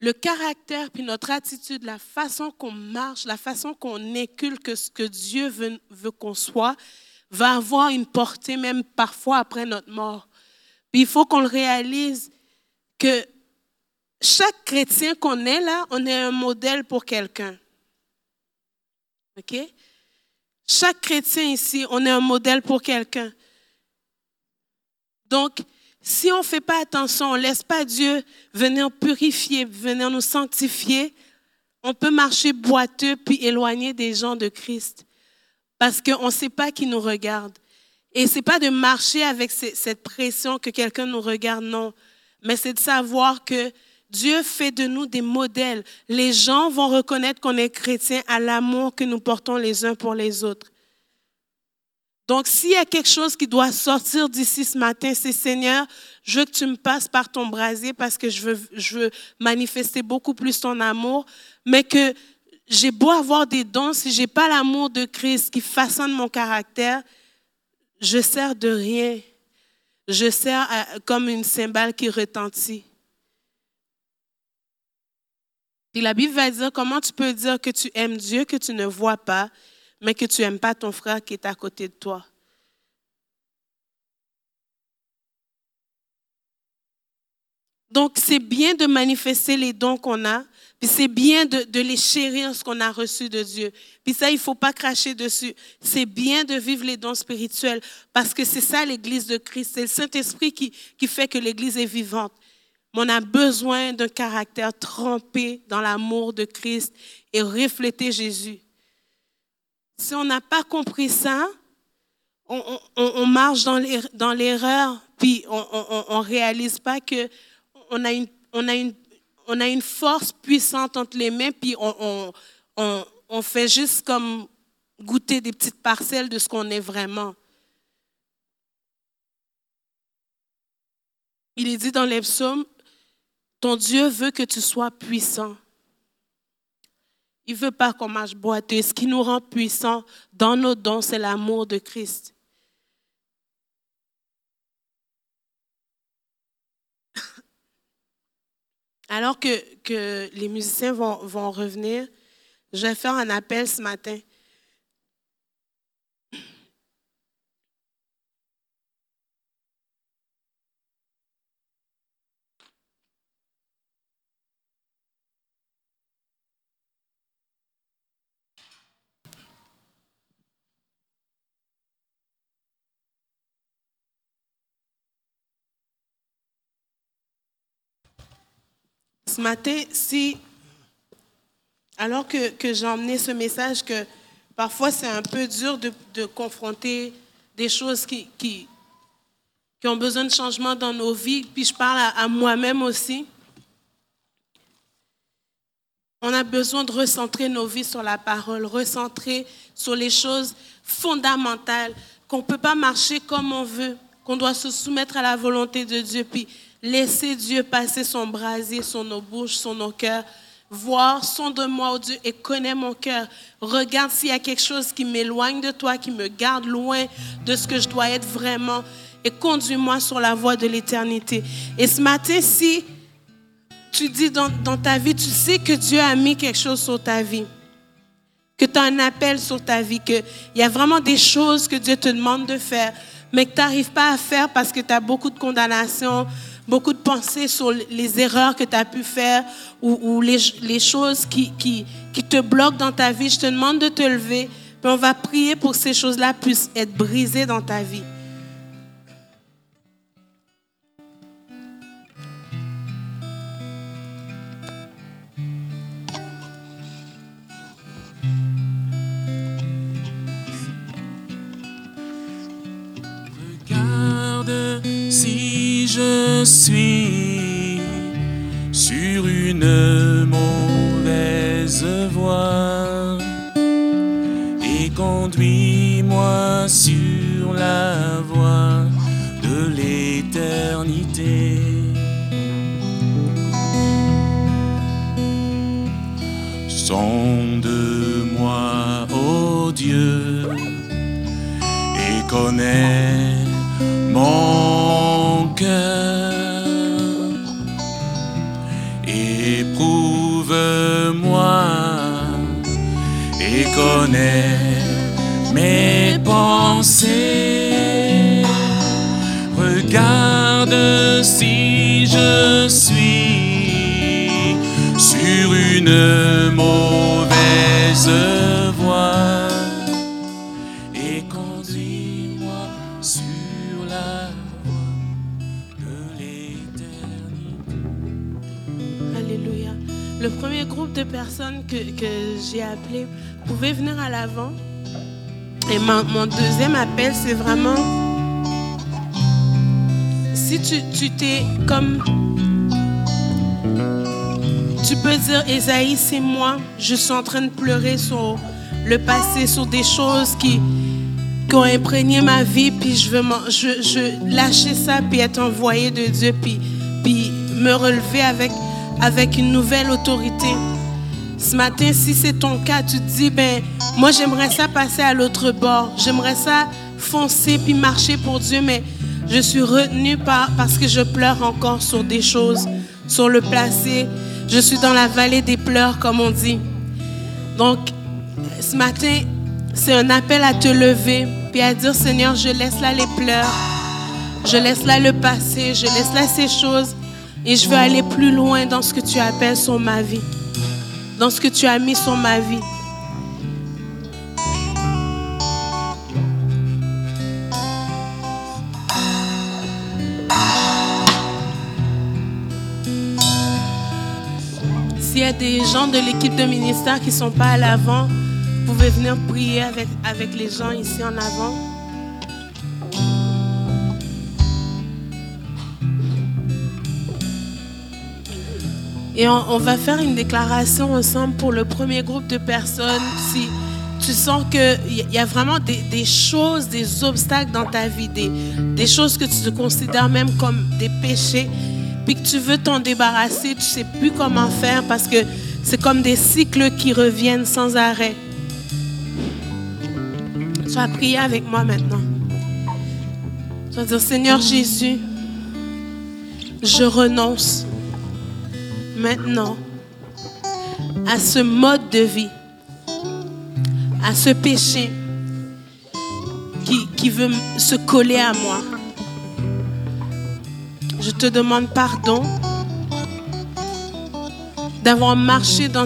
le caractère, puis notre attitude, la façon qu'on marche, la façon qu'on inculque ce que Dieu veut, qu'on soit, va avoir une portée même parfois après notre mort. Il faut qu'on le réalise que chaque chrétien qu'on est là, on est un modèle pour quelqu'un. OK? Chaque chrétien ici, on est un modèle pour quelqu'un. Donc, si on ne fait pas attention, on ne laisse pas Dieu venir purifier, venir nous sanctifier, on peut marcher boiteux puis éloigner des gens de Christ parce qu'on ne sait pas qui nous regarde. Et ce n'est pas de marcher avec cette pression que quelqu'un nous regarde, non. Mais c'est de savoir que Dieu fait de nous des modèles. Les gens vont reconnaître qu'on est chrétien à l'amour que nous portons les uns pour les autres. Donc, s'il y a quelque chose qui doit sortir d'ici ce matin, c'est Seigneur, je veux que tu me passes par ton brasier parce que je veux, je veux manifester beaucoup plus ton amour, mais que j'ai beau avoir des dons, si j'ai pas l'amour de Christ qui façonne mon caractère, je sers de rien. Je sers comme une cymbale qui retentit. Et la Bible va dire comment tu peux dire que tu aimes Dieu que tu ne vois pas, mais que tu n'aimes pas ton frère qui est à côté de toi. Donc, c'est bien de manifester les dons qu'on a, puis c'est bien de, les chérir, ce qu'on a reçu de Dieu. Puis ça, il ne faut pas cracher dessus. C'est bien de vivre les dons spirituels parce que c'est ça l'Église de Christ. C'est le Saint-Esprit qui, qui fait que l'Église est vivante. Mais on a besoin d'un caractère trempé dans l'amour de Christ et refléter Jésus. Si on n'a pas compris ça, on, marche dans l'erreur, puis on ne réalise pas qu'on a une, on a une on a une force puissante entre les mains, puis on, on, fait juste comme goûter des petites parcelles de ce qu'on est vraiment. Il est dit dans les psaumes, ton Dieu veut que tu sois puissant. Il ne veut pas qu'on marche boiteux. Ce qui nous rend puissants dans nos dons, c'est l'amour de Christ. <laughs> Alors que, les musiciens vont, vont revenir, je vais faire un appel ce matin. Ce matin, si, alors que, que j'ai emmené ce message, que parfois c'est un peu dur de, confronter des choses qui, ont besoin de changement dans nos vies, puis je parle à, moi-même aussi. On a besoin de recentrer nos vies sur la parole, recentrer sur les choses fondamentales, qu'on ne peut pas marcher comme on veut, qu'on doit se soumettre à la volonté de Dieu. Puis Laissez Dieu passer son brasier sur nos bouches, sur nos cœurs. Voir, sonde-moi, oh Dieu, et connais mon cœur. Regarde s'il y a quelque chose qui m'éloigne de toi, qui me garde loin de ce que je dois être vraiment. Et conduis-moi sur la voie de l'éternité. Et ce matin, si tu dis dans, dans, ta vie, tu sais que Dieu a mis quelque chose sur ta vie, que tu as un appel sur ta vie, qu'il y a vraiment des choses que Dieu te demande de faire, mais que tu n'arrives pas à faire parce que tu as beaucoup de condamnation, beaucoup de pensées sur les erreurs que tu as pu faire ou, les, choses qui, te bloquent dans ta vie. Je te demande de te lever, on va prier pour que ces choses-là puissent être brisées dans ta vie. Je suis sur une mauvaise voie et conduis-moi sur la voie de l'éternité. Sonde-moi, ô Dieu, et connais mon cœur. Éprouve-moi et connais mes pensées. Regarde si je suis sur une mauvaise personnes que, que j'ai appelé, vous pouvez venir à l'avant. Et mon, mon deuxième appel, c'est vraiment si tu t'es comme tu peux dire Esaïe, c'est moi. Je suis en train de pleurer sur le passé, sur des choses qui, qui ont imprégné ma vie, puis je veux je, je lâcher ça, puis être envoyé de Dieu, puis, puis me relever avec, avec une nouvelle autorité. Ce matin, si c'est ton cas, tu te dis, ben, moi j'aimerais ça passer à l'autre bord. J'aimerais ça foncer puis marcher pour Dieu, mais je suis retenue par, parce que je pleure encore sur des choses, sur le passé. Je suis dans la vallée des pleurs, comme on dit. Donc, ce matin, c'est un appel à te lever puis à dire, Seigneur, je laisse là les pleurs. Je laisse là le passé, je laisse là ces choses et je veux aller plus loin dans ce que tu appelles sur ma vie, dans ce que tu as mis sur ma vie. S'il y a des gens de l'équipe de ministère qui ne sont pas à l'avant, vous pouvez venir prier avec, avec les gens ici en avant. Et on, va faire une déclaration ensemble pour le premier groupe de personnes. Si tu sens qu'il y, a vraiment des, choses, des obstacles dans ta vie, des, choses que tu te considères même comme des péchés, puis que tu veux t'en débarrasser, tu ne sais plus comment faire parce que c'est comme des cycles qui reviennent sans arrêt. Tu vas prier avec moi maintenant. Tu vas dire, Seigneur Jésus, je renonce maintenant à ce mode de vie, à ce péché qui, qui veut se coller à moi. Je te demande pardon d'avoir marché de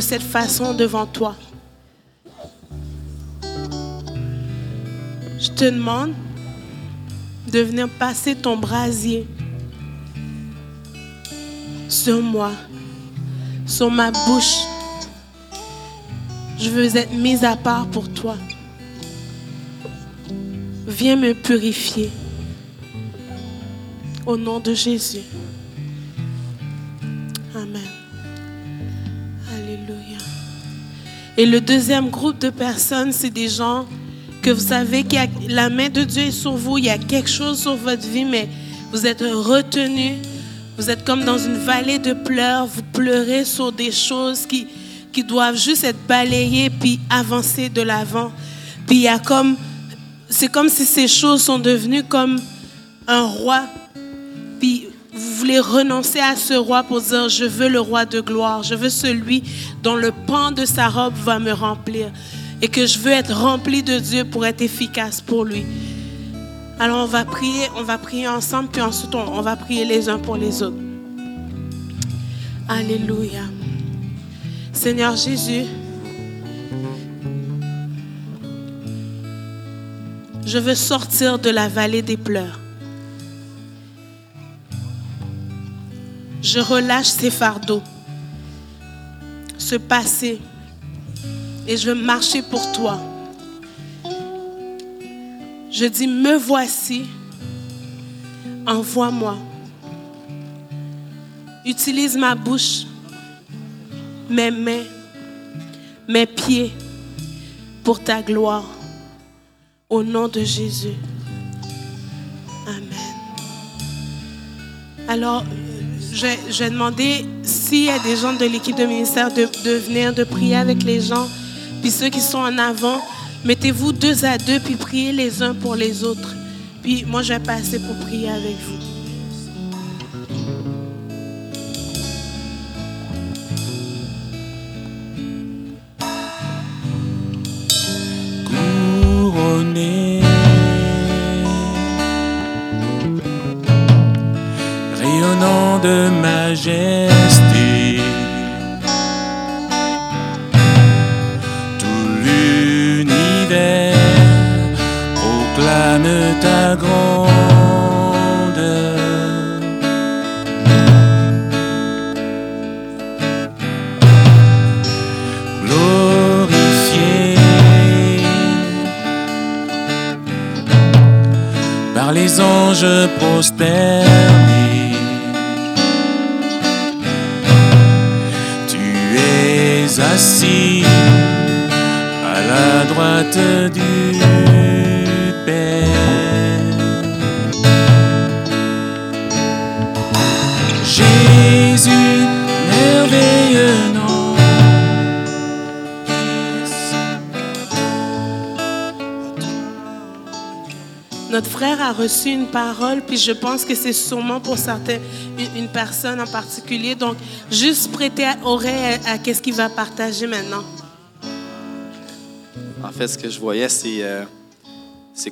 cette façon devant toi. Je te demande de venir passer ton brasier sur moi, sur ma bouche. Je veux être mise à part pour toi. Viens me purifier. Au nom de Jésus. Amen. Alléluia. Et le deuxième groupe de personnes, c'est des gens que vous savez que la main de Dieu est sur vous, il y a quelque chose sur votre vie, mais vous êtes retenus. Vous êtes comme dans une vallée de pleurs, vous pleurez sur des choses qui, qui doivent juste être balayées puis avancer de l'avant. Puis il y a comme, c'est comme si ces choses sont devenues comme un roi. Puis vous voulez renoncer à ce roi pour dire, je veux le roi de gloire, je veux celui dont le pan de sa robe va me remplir. Et que je veux être rempli de Dieu pour être efficace pour lui. Alors on va prier, on va prier ensemble, puis ensuite on, on va prier les uns pour les autres. Alléluia. Seigneur Jésus, je veux sortir de la vallée des pleurs. Je relâche ces fardeaux, ce passé, et je veux marcher pour toi. Je dis, me voici, envoie-moi. Utilise ma bouche, mes mains, mes pieds pour ta gloire. Au nom de Jésus. Amen. Alors, je, vais demander s'il y a des gens de l'équipe de ministère de venir, de prier avec les gens. Puis ceux qui sont en avant, mettez-vous deux à deux, puis priez les uns pour les autres. Puis moi, je vais passer pour prier avec vous. Rayonnant de par les anges prosternés. Tu es assis à la droite du frère a reçu une parole, puis je pense que c'est sûrement pour une, personne en particulier. Donc, juste prêter oreille à, qu'est-ce qu'il va partager maintenant. En fait, ce que je voyais, c'est euh,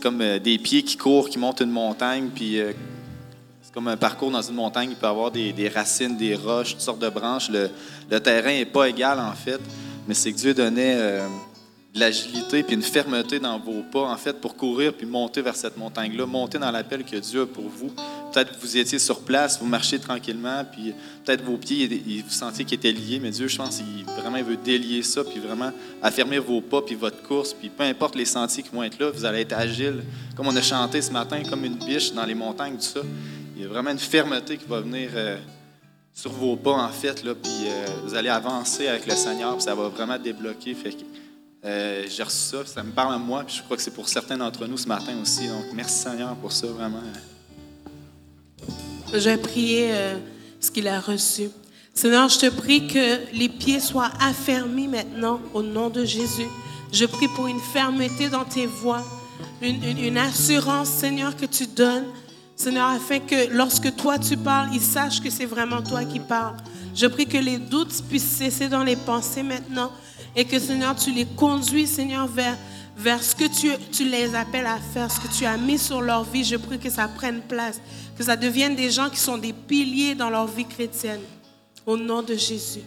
comme euh, des pieds qui courent, qui montent une montagne, puis euh, c'est comme un parcours dans une montagne. Il peut avoir des, racines, des roches, toutes sortes de branches. Le, le terrain n'est pas égal, en fait, mais c'est que Dieu donnait l'agilité puis une fermeté dans vos pas, en fait, pour courir puis monter vers cette montagne-là, monter dans l'appel que Dieu a pour vous. Peut-être que vous étiez sur place, vous marchez tranquillement, puis peut-être vos pieds, vous sentiez qu'ils étaient liés, mais Dieu, je pense, il vraiment veut délier ça, puis vraiment affermir vos pas, puis votre course, puis peu importe les sentiers qui vont être là, vous allez être agile, comme on a chanté ce matin, comme une biche dans les montagnes, tout ça. Il y a vraiment une fermeté qui va venir euh, sur vos pas, en fait, là, puis euh, vous allez avancer avec le Seigneur, puis ça va vraiment débloquer. Fait que, j'ai reçu ça, ça me parle à moi, puis je crois que c'est pour certains d'entre nous ce matin aussi. Donc, merci Seigneur pour ça, vraiment. Je vais prier euh, ce qu'il a reçu. Seigneur, je te prie que les pieds soient affermis maintenant au nom de Jésus. Je prie pour une fermeté dans tes voies, une, une- une assurance, Seigneur, que tu donnes. Seigneur, afin que lorsque toi tu parles, ils sachent que c'est vraiment toi qui parles. Je prie que les doutes puissent cesser dans les pensées maintenant et que, Seigneur, tu les conduis, Seigneur, vers, vers ce que tu, tu les appelles à faire, ce que tu as mis sur leur vie. Je prie que ça prenne place, que ça devienne des gens qui sont des piliers dans leur vie chrétienne. Au nom de Jésus.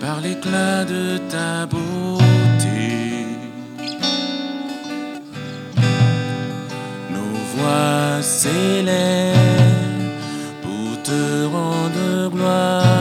Par l'éclat de ta beauté. Nos voix s'élèvent pour te rendre gloire.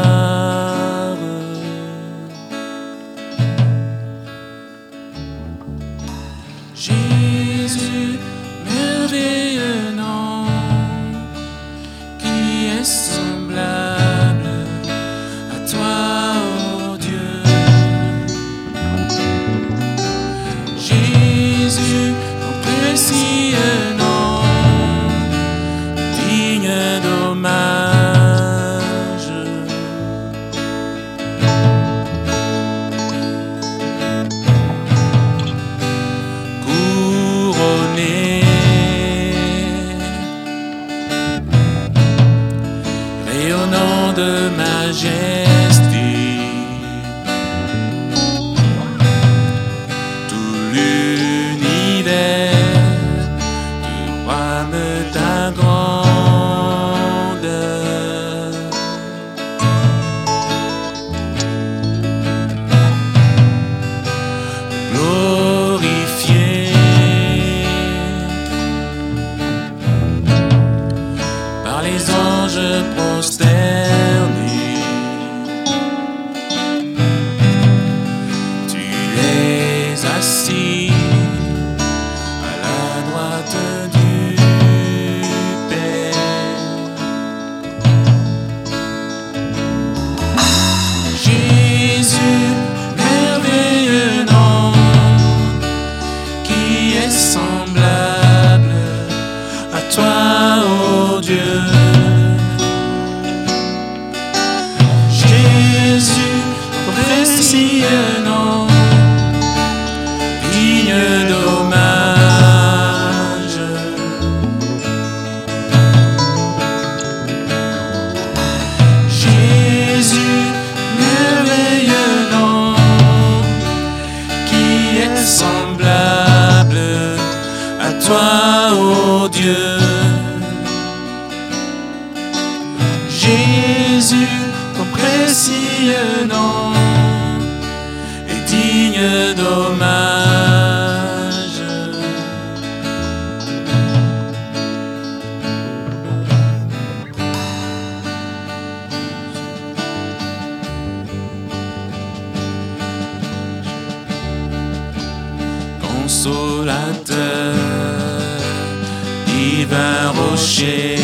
Divin rocher,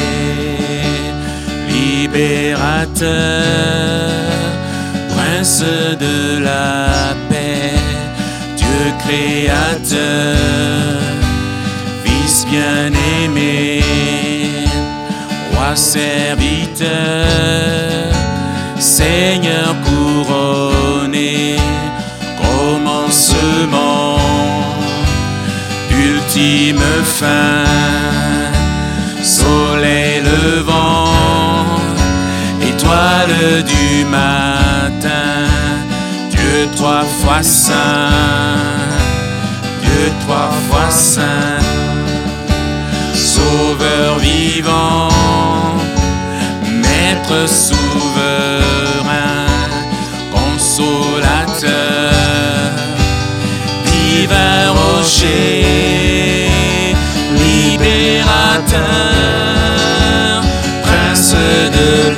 libérateur, prince de la paix, Dieu créateur, fils bien-aimé, roi serviteur, Seigneur ultime fin, soleil levant, étoile du matin, Dieu trois fois saint, Dieu trois fois saint, sauveur vivant, maître souverain, consolateur divin rocher, prince de